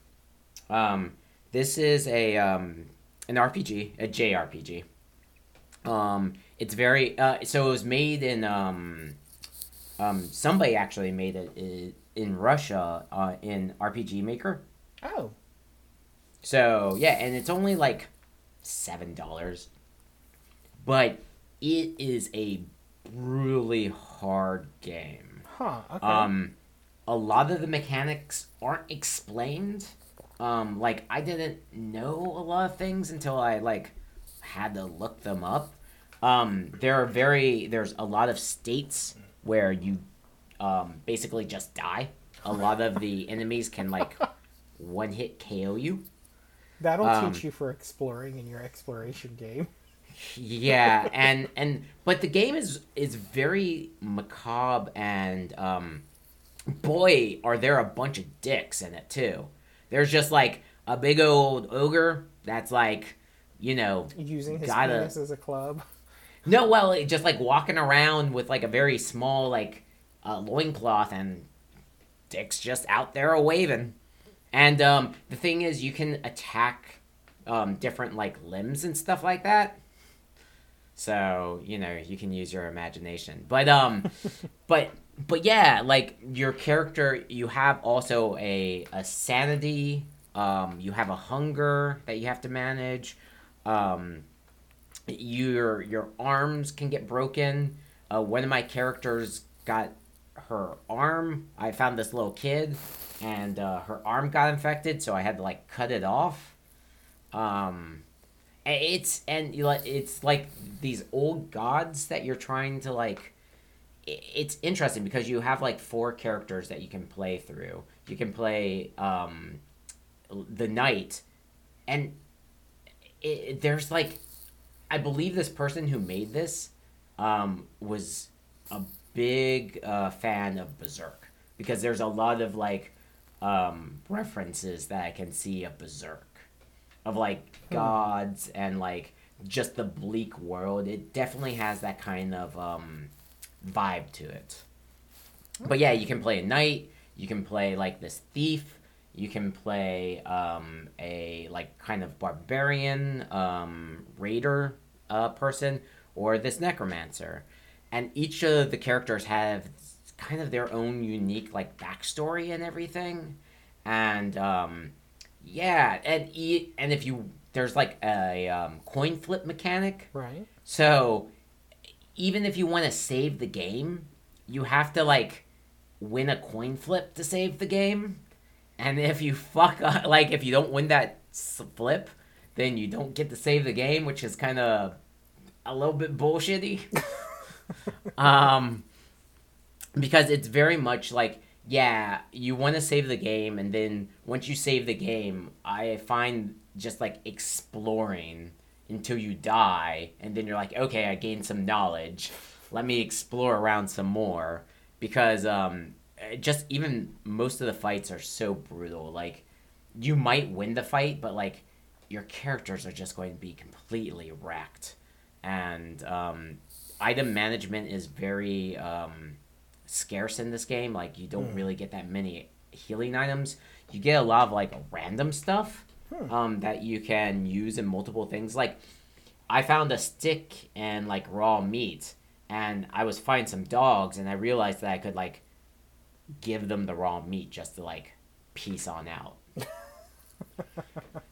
Um, this is a um, an RPG, a JRPG. Um, it's very uh, so it was made in um, um, somebody actually made it in, Russia uh, in RPG Maker. oh. So yeah, and it's only like seven dollars, but it is a brutally hard game. Huh. Okay. Um, a lot of the mechanics aren't explained. Um, like I didn't know a lot of things until I like had to look them up. Um, there are very there's a lot of states where you um, basically just die. A lot of the [LAUGHS] enemies can like one hit KO you. That'll um, teach you for exploring in your exploration game. [LAUGHS] yeah and and but the game is is very macabre and um boy are there a bunch of dicks in it too there's just like a big old ogre that's like you know Using his Gotta- penis as a club. No well it- just like walking around with like a very small like uh, loincloth and dicks just out there a waving. And um the thing is you can attack um different like limbs and stuff like that. So you know you can use your imagination. But um [LAUGHS] but but yeah like your character you have also a a sanity um you have a hunger that you have to manage um your your arms can get broken. Uh, one of my characters got her arm. I found this little kid and uh, her arm got infected so i had to like cut it off. Um it's and it's like these old gods that you're trying to like it's interesting because you have like four characters that you can play through. You can play um the knight and it, there's like i believe this person who made this um was a big uh, fan of berserk because there's a lot of like um references that i can see of berserk of like gods and like just the bleak world. It definitely has that kind of um, vibe to it. But yeah, you can play a knight. You can play like this thief. You can play um, a like kind of barbarian um, raider uh, person or this necromancer, and each of the characters have kind of their own unique like backstory and everything, and um, yeah, and e- and if you there's like a um, coin flip mechanic, Right. so even if you want to save the game, you have to like win a coin flip to save the game, and if you fuck up, [LAUGHS] like if you don't win that flip, then you don't get to save the game, which is kind of a little bit bullshitty. [LAUGHS] um, because it's very much like yeah, you want to save the game, and then once you save the game, I find just like exploring until you die, and then you're like, okay, I gained some knowledge. Let me explore around some more because um, just even most of the fights are so brutal. Like, you might win the fight, but like your characters are just going to be completely wrecked, and um, item management is very um, scarce in this game. Like, you don't really get that many healing items. You get a lot of like random stuff um, that you can use in multiple things. Like, I found a stick and like raw meat, and I was fighting some dogs, and I realized that I could like give them the raw meat just to like piece on out. [LAUGHS]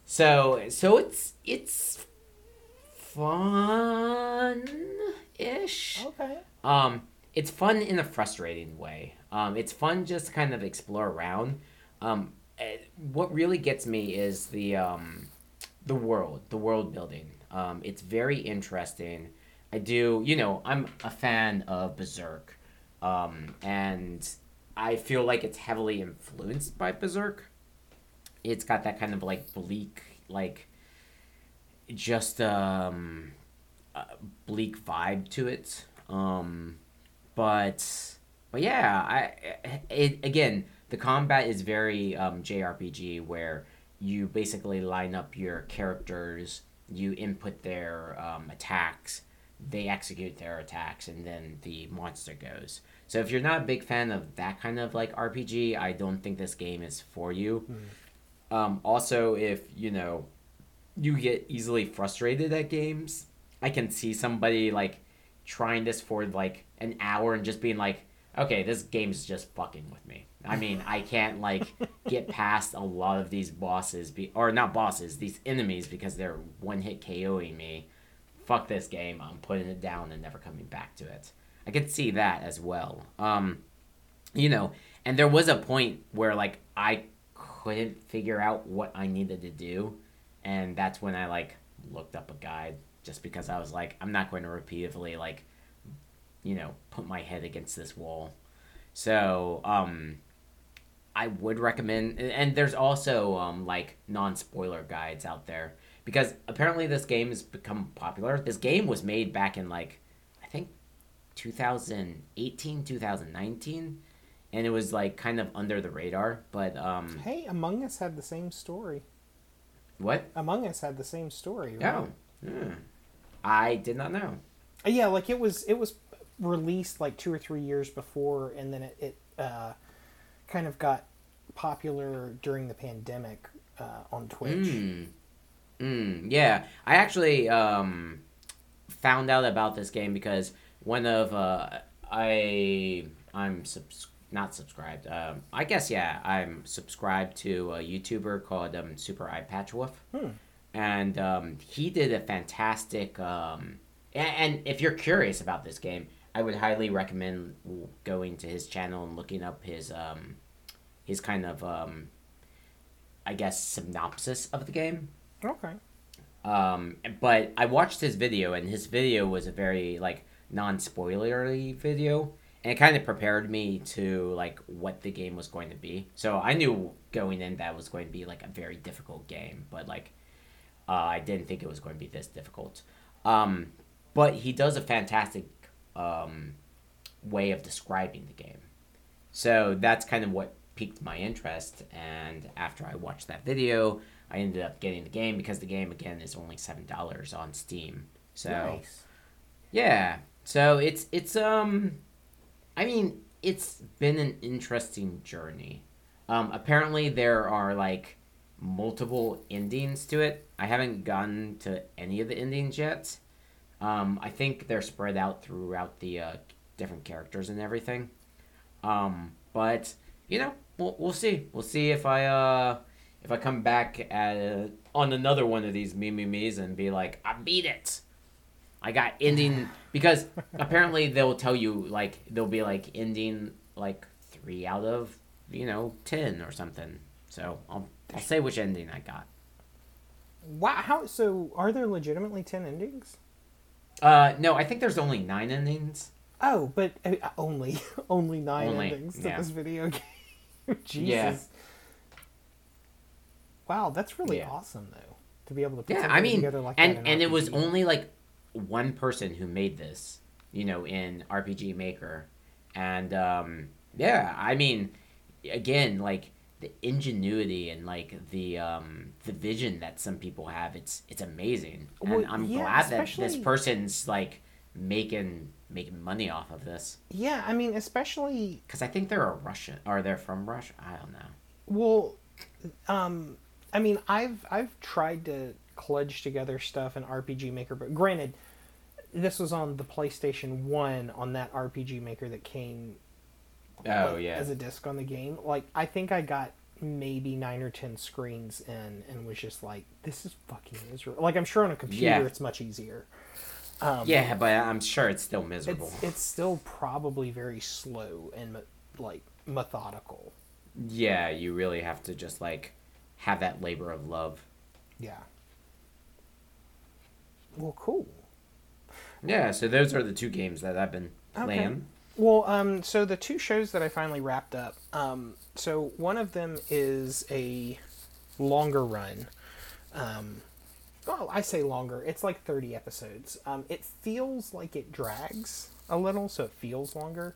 so so it's it's fun ish. Okay. Um, it's fun in a frustrating way. Um, it's fun just to kind of explore around. Um, eh, what really gets me is the um, the world, the world building. Um, it's very interesting. I do, you know, I'm a fan of Berserk, um, and I feel like it's heavily influenced by Berserk. it's got that kind of like bleak, like just um, bleak vibe to it. Um, but but yeah, I it again the combat is very um, JRPG where you basically line up your characters, you input their um, attacks, they execute their attacks, and then the monster goes. So if you're not a big fan of that kind of like RPG, I don't think this game is for you. Mm. Um, also, if you know you get easily frustrated at games, I can see somebody like trying this for like an hour and just being like, okay, this game's just fucking with me. I mean, I can't like [LAUGHS] get past a lot of these bosses, be- or not bosses, these enemies because they're one hit KOing me. Fuck this game. I'm putting it down and never coming back to it. I could see that as well. Um, you know, and there was a point where like I couldn't figure out what I needed to do, and that's when I like looked up a guide just because I was like, I'm not going to repeatedly like, you know, put my head against this wall. So, um, I would recommend, and there's also um, like non spoiler guides out there because apparently this game has become popular. This game was made back in like, 2018, 2019, and it was like kind of under the radar. But um, hey, Among Us had the same story. What? Among Us had the same story. Right? Oh, yeah. I did not know. Uh, yeah, like it was it was released like two or three years before, and then it, it uh, kind of got popular during the pandemic uh, on Twitch. Mm. Mm, yeah, I actually um, found out about this game because one of uh, I I'm subs- not subscribed. Um, I guess yeah, I'm subscribed to a YouTuber called um, Super Eyepatch Wolf. Hmm and um, he did a fantastic. Um, and, and, if you're curious about this game, I would highly recommend going to his channel and looking up his um, his kind of um, I guess synopsis of the game. Okay. Um, but I watched his video, and his video was a very like non-spoilery video, and it kind of prepared me to like what the game was going to be. So I knew going in that was going to be like a very difficult game, but like uh, I didn't think it was going to be this difficult. Um, but he does a fantastic um, way of describing the game. So that's kind of what piqued my interest. And after I watched that video, I ended up getting the game because the game again is only seven dollars on Steam. So nice. yeah, so it's it's um, I mean it's been an interesting journey. Um, apparently there are like multiple endings to it. I haven't gotten to any of the endings yet. Um, I think they're spread out throughout the uh, different characters and everything. Um, but you know, we'll, we'll see. We'll see if I uh, if I come back at uh, on another one of these me me me's and be like, I beat it. I got ending because apparently they'll tell you like they'll be like ending like three out of you know ten or something. So I'll I'll say which ending I got. Wow, how so? Are there legitimately ten endings? Uh, no, I think there's only nine endings. Oh, but uh, only [LAUGHS] only nine only, endings to yeah. this video [LAUGHS] game. Jesus. Yeah. Wow, that's really yeah. awesome though to be able to put yeah, I mean, together like and and it was only like one person who made this, you know, in RPG Maker, and um, yeah, I mean, again, like the ingenuity and like the um the vision that some people have it's it's amazing. And well, i'm yeah, glad that this person's like making making money off of this. Yeah i mean especially because i think they're a russian or they're from russia i don't know. Well um i mean i've i've tried to kludge together stuff in rpg maker but granted this was on the playstation 1 on that rpg maker that came Oh like, yeah. As a disc on the game, like I think I got maybe nine or ten screens in, and was just like, "This is fucking miserable." Like I'm sure on a computer yeah. it's much easier. Um, yeah, but I'm sure it's still miserable. It's, it's still probably very slow and like methodical. Yeah, you really have to just like have that labor of love. Yeah. Well, cool. Yeah, so those are the two games that I've been playing. Okay. Well, um, so the two shows that I finally wrapped up. Um, so one of them is a longer run. Um, well, I say longer. It's like 30 episodes. Um, it feels like it drags a little, so it feels longer.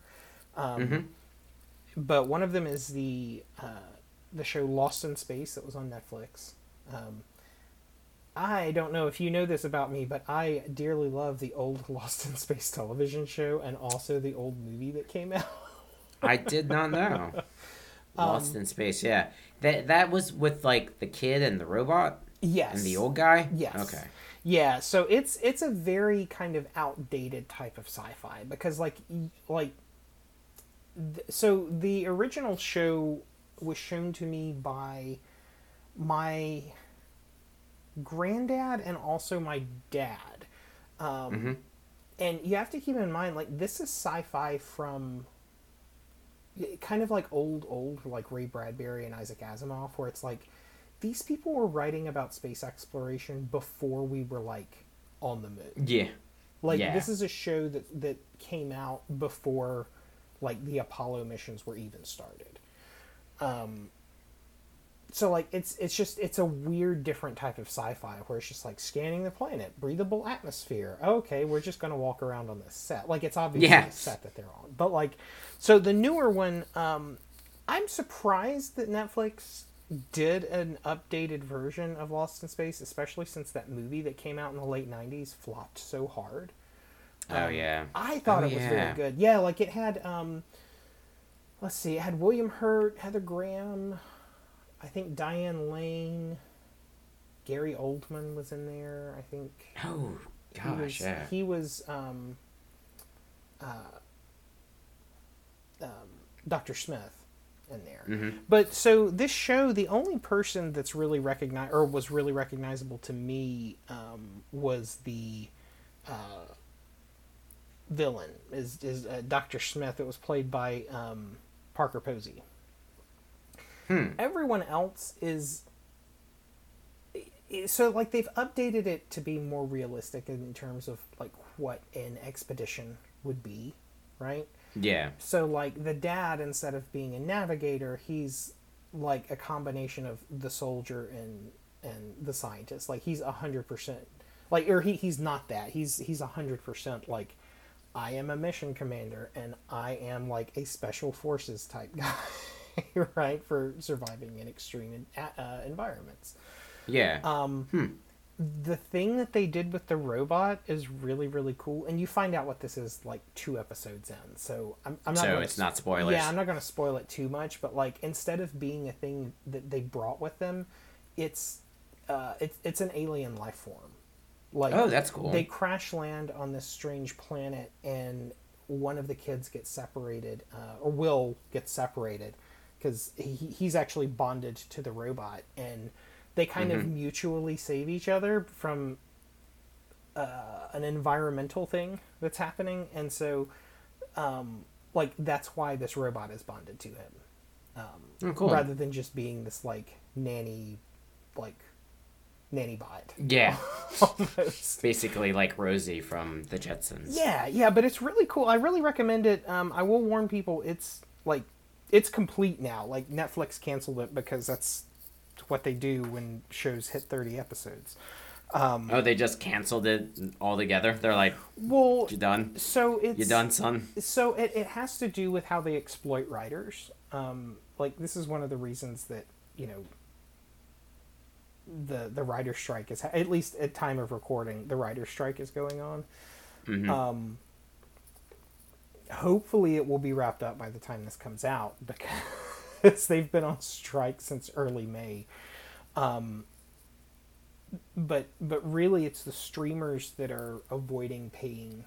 Um, But one of them is the uh, the show Lost in Space that was on Netflix. Um, I don't know if you know this about me, but I dearly love the old [LAUGHS] Lost in Space television show and also the old movie that came out. I did not know. [LAUGHS] Um, Lost in space, yeah. That that was with like the kid and the robot yes. and the old guy. Yes. Okay. Yeah, so it's it's a very kind of outdated type of sci-fi because like like th- so the original show was shown to me by my granddad and also my dad. Um and you have to keep in mind like this is sci-fi from kind of like old old like Ray Bradbury and Isaac Asimov where it's like these people were writing about space exploration before we were like on the moon. Yeah. Like Yeah. this is a show that that came out before like the Apollo missions were even started. Um so like it's it's just it's a weird different type of sci-fi where it's just like scanning the planet, breathable atmosphere. Okay, we're just going to walk around on this set. Like it's obviously Yeah. a set that they're on. But like so the newer one um I'm surprised that Netflix did an updated version of Lost in Space, especially since that movie that came out in the late 90s flopped so hard. Oh yeah. I thought Oh, it was yeah. very good. Yeah, like it had um let's see, it had William Hurt, Heather Graham, I think Diane Lane, Gary Oldman was in there, I think. Oh He gosh, was yeah. he was um uh um Dr. Smith in there. Mhm. But so this show, the only person that's really recognized or was really recognizable to me um, was the uh, villain is is uh, Doctor Smith. It was played by um, Parker Posey. Hmm. Everyone else is. So like they've updated it to be more realistic in terms of like what an expedition would be, right? Yeah. So like the dad, instead of being a navigator, he's like a combination of the soldier and and the scientist. Like he's a hundred percent like or he, he's not that. He's he's a hundred percent like I am a mission commander and I am like a special forces type guy, [LAUGHS] [LAUGHS] right? For surviving in extreme uh, environments. Yeah. Um, the thing that they did with the robot is really really cool and you find out what this is like two episodes in so i'm, I'm not So gonna it's sp- not spoilers. yeah i'm not going to spoil it too much but like instead of being a thing that they brought with them it's uh it's, it's an alien life form like Oh, that's cool. they crash land on this strange planet and one of the kids gets separated uh, or will get separated because he, he's actually bonded to the robot and they kind of mutually save each other from uh, an environmental thing that's happening and so um, like that's why this robot is bonded to him um, Oh, cool. rather than just being this like nanny like nanny bot yeah. [LAUGHS] almost Basically like Rosie from the Jetsons. Yeah, yeah, but it's really cool. I really recommend it. Um, I will warn people, it's like it's complete now. Like Netflix canceled it because that's what they do when shows hit thirty episodes. Um, Oh, they just canceled it altogether. They're like, well, "You done? so it's You done, son?" so it, it has to do with how they exploit writers. Um, like this is one of the reasons that you know the the writer strike is at least at time of recording the writer strike is going on. Mhm. Um, hopefully, it will be wrapped up by the time this comes out [LAUGHS] because they've been on strike since early May. Um, but but really, it's the streamers that are avoiding paying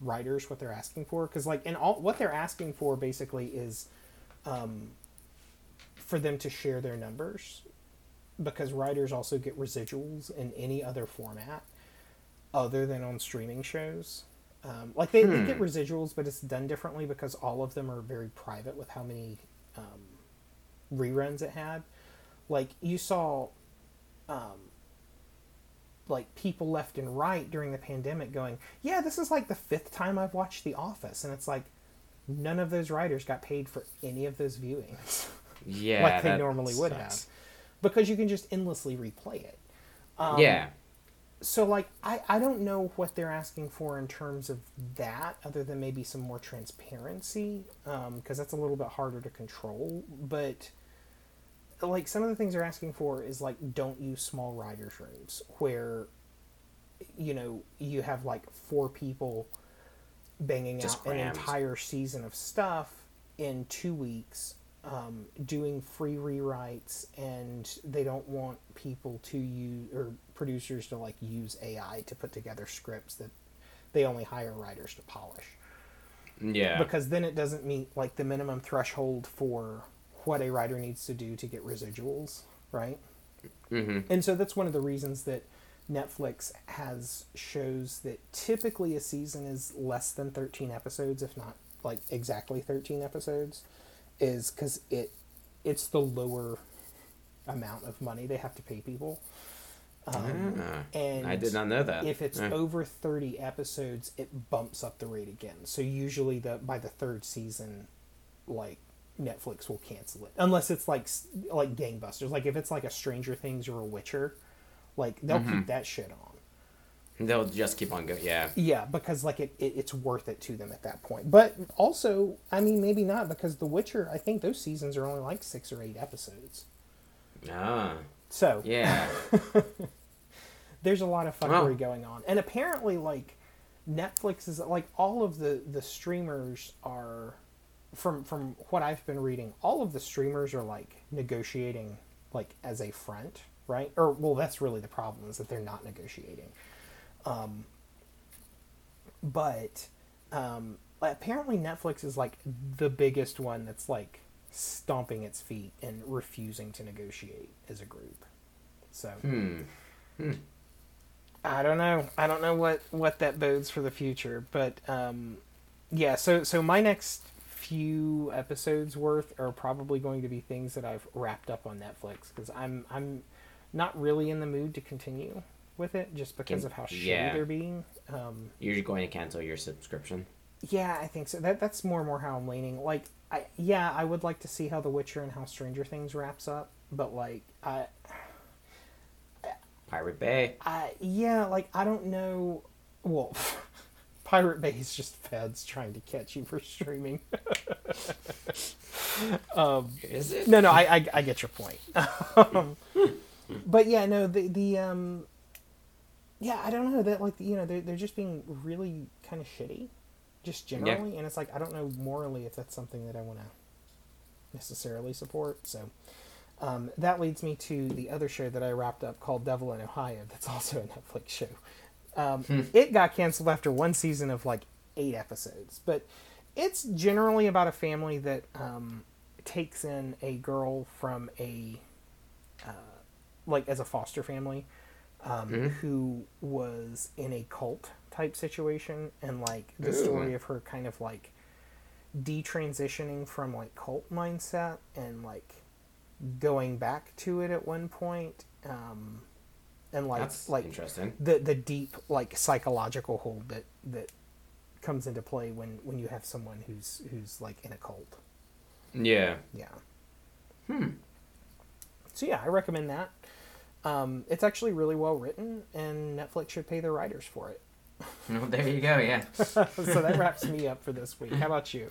writers what they're asking for because like and all what they're asking for basically is um, for them to share their numbers because writers also get residuals in any other format other than on streaming shows. Um, like they, they get residuals, but it's done differently because all of them are very private with how many um, reruns it had. Like you saw, um, like people left and right during the pandemic going, "Yeah, this is like the fifth time I've watched The Office," and it's like none of those writers got paid for any of those viewings [LAUGHS] Yeah. like they normally would have. because you can just endlessly replay it. Um, yeah. So like I I don't know what they're asking for in terms of that, other than maybe some more transparency, um, because that's a little bit harder to control. But like some of the things they're asking for is like don't use small writers rooms where you know you have like four people banging Just out an entire season of stuff in two weeks um, doing free rewrites and they don't want people to use or producers to like use ai to put together scripts that they only hire writers to polish Yeah. because then it doesn't meet like the minimum threshold for what a writer needs to do to get residuals, right? hmm And so that's one of the reasons that Netflix has shows that typically a season is less than 13 episodes, if not like exactly 13 episodes, is because it it's the lower amount of money they have to pay people. Um, Ah, and I did not know that. if it's over 30 episodes it bumps up the rate again so usually the by the third season like netflix will cancel it unless it's like like gangbusters like if it's like a stranger things or a witcher like they'll Mm-hmm. keep that shit on They'll just keep on going. Yeah. yeah because like it, it it's worth it to them at that point but also i mean maybe not because the witcher i think those seasons are only like six or eight episodes Ah. so Yeah. [LAUGHS] there's a lot of fuckery Wow. going on and apparently like netflix is like all of the the streamers are from from what i've been reading all of the streamers are like negotiating like as a front right or well that's really the problem is that they're not negotiating um but um apparently netflix is like the biggest one that's like stomping its feet and refusing to negotiate as a group so hmm. I don't know. I don't know what what that bodes for the future, but um, yeah. So so my next few episodes worth are probably going to be things that I've wrapped up on Netflix because I'm I'm not really in the mood to continue with it just because Can- of how shitty yeah. they're being. Um, You're going to cancel your subscription. yeah, I think so. That that's more and more how I'm leaning. Like, I yeah, I would like to see how The Witcher and how Stranger Things wraps up, but like, I Pirate Bay. I yeah, like I don't know. Well, [LAUGHS] Pirate Bay is just feds trying to catch you for streaming. [LAUGHS] um, Is it? no, no, I, I I get your point. [LAUGHS] um, but yeah, no, the the um, yeah, I don't know that like you know they're they're just being really kind of shitty, just generally, and it's like I don't know morally if that's something that I want to necessarily support. So. Um, that leads me to the other show that I wrapped up called Devil in Ohio. That's [LAUGHS] also a Netflix show. Um, It got canceled after one season of like eight episodes, but it's generally about a family that um, takes in a girl from a uh, like as a foster family um, who was in a cult type situation, and like the Ooh. story of her kind of like detransitioning from like cult mindset and like going back to it at one point um and like That's like interesting. the the deep like psychological hold that that comes into play when when you have someone who's who's like in a cult Yeah. yeah Hmm. so yeah i recommend that um it's actually really well written and netflix should pay their writers for it [LAUGHS] Well, there you go. Yeah. [LAUGHS] so that wraps me up for this week how about you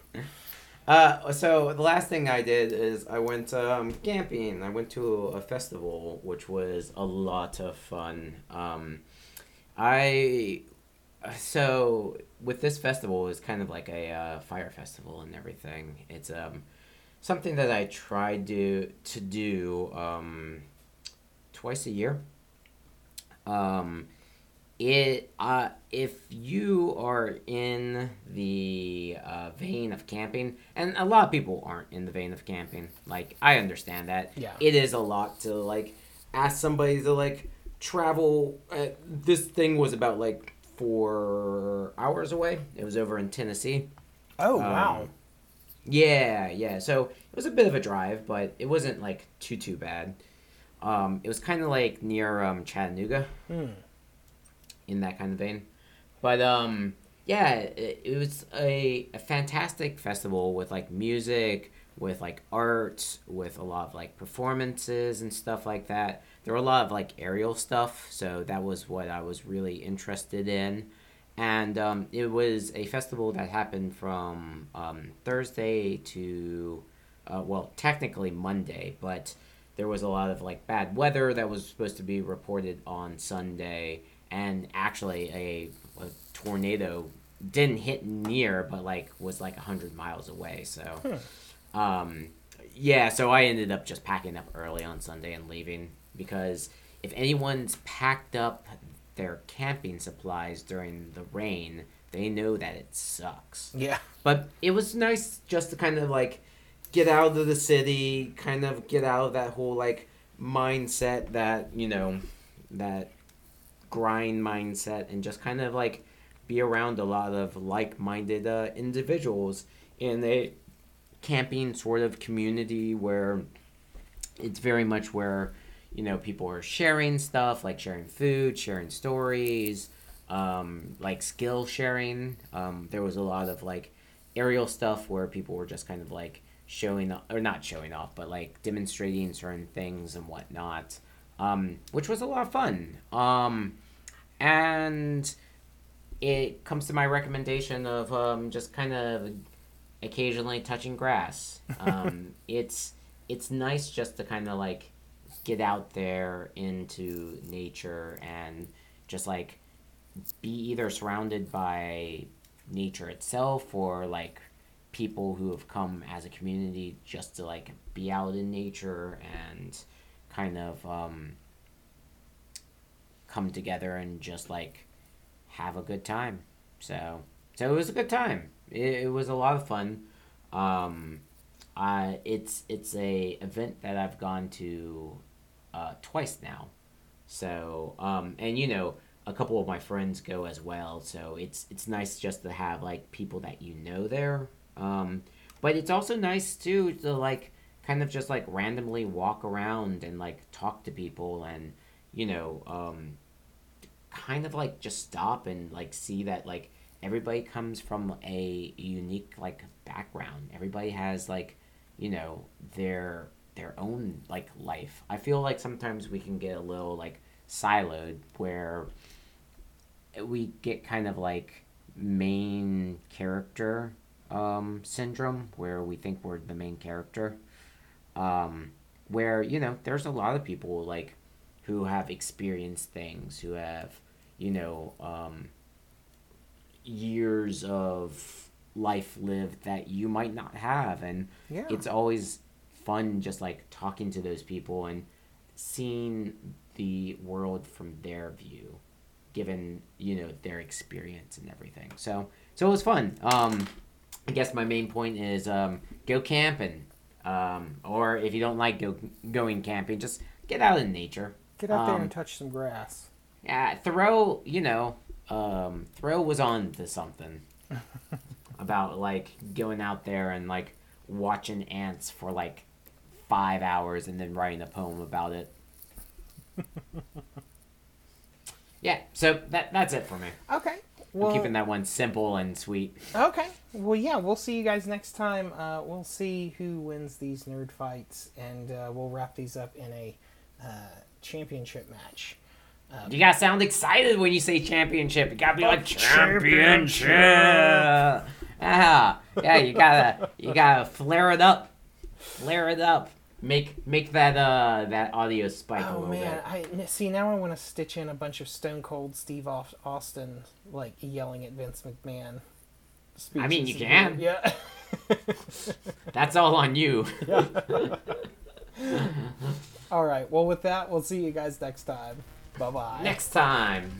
Uh, so the last thing I did is I went um, camping. I went to a festival, which was a lot of fun. Um, I so with this festival it's kind of like a uh, fire festival and everything. It's um something that I tried to to do um, twice a year. Um, it uh, if you are in the uh, vein of camping, and a lot of people aren't in the vein of camping. Like I understand that. Yeah. It is a lot to like ask somebody to like travel. Uh, this thing was about like four hours away. It was over in Tennessee. oh Um, wow Yeah, yeah. So it was a bit of a drive, but it wasn't like too too bad. Um, it was kind of like near um, Chattanooga, Hmm. in that kind of vein. But um, yeah, it, it was a, a fantastic festival with like music, with like art, with a lot of like performances and stuff like that. There were a lot of like aerial stuff, so that was what I was really interested in. And um, it was a festival that happened from um, Thursday to, uh, well, technically Monday, but there was a lot of like bad weather that was supposed to be reported on Sunday, and actually a, a tornado didn't hit near, but like was like hundred miles away. So, hmm. um, yeah. So I ended up just packing up early on Sunday and leaving because if anyone's packed up their camping supplies during the rain, they know that it sucks. Yeah. But it was nice just to kind of like get out of the city, kind of get out of that whole like mindset that, you know, that grind mindset and just kind of like be around a lot of like-minded uh, individuals. In a camping sort of community where it's very much where you know people are sharing stuff like sharing food sharing stories um, like skill sharing. Um, there was a lot of like aerial stuff where people were just kind of like showing or not showing off but like demonstrating certain things and whatnot um, which was a lot of fun um, and it comes to my recommendation of um, just kind of occasionally touching grass. Um, [LAUGHS] it's it's nice just to kind of like get out there into nature and just like be either surrounded by nature itself or like people who have come as a community just to like be out in nature and kind of um, come together and just like have a good time. So so it was a good time. It, it was a lot of fun. Um, I it's it's a event that I've gone to uh, twice now. So um, and you know a couple of my friends go as well. So it's it's nice just to have like people that you know there. Um, but it's also nice too to like kind of just like randomly walk around and like talk to people and you know um, kind of like just stop and like see that like everybody comes from a unique like background. Everybody has like, you know, their their own like life. I feel like sometimes we can get a little like siloed where we get kind of like main character um, syndrome where we think we're the main character. Um, where you know there's a lot of people like who have experienced things, who have you know, um, years of life lived that you might not have. And yeah. it's always fun just like talking to those people and seeing the world from their view, given, you know, their experience and everything. So, so it was fun. Um, I guess my main point is um, go camping. Um, or if you don't like go, going camping, just get out in nature. Get out there and um, touch some grass. Yeah, Thoreau, you know, um, Thoreau was on to something [LAUGHS] about like going out there and like watching ants for like five hours and then writing a poem about it. [LAUGHS] yeah, so that that's it for me. Okay. Well, I'm keeping that one simple and sweet. Okay. Well, yeah, we'll see you guys next time. Uh, we'll see who wins these nerd fights, and uh, we'll wrap these up in a uh, championship match. Um, you gotta sound excited when you say championship. You gotta be like championship. Yeah, [LAUGHS] yeah. You gotta you gotta flare it up, flare it up. Make make that uh that audio spike oh, a little man. bit. I see now. I want to stitch in a bunch of Stone Cold Steve Austin like yelling at Vince McMahon. I mean, you can. Yeah. [LAUGHS] That's all on you. [LAUGHS] all right. Well, with that, we'll see you guys next time. Bye bye. Next time.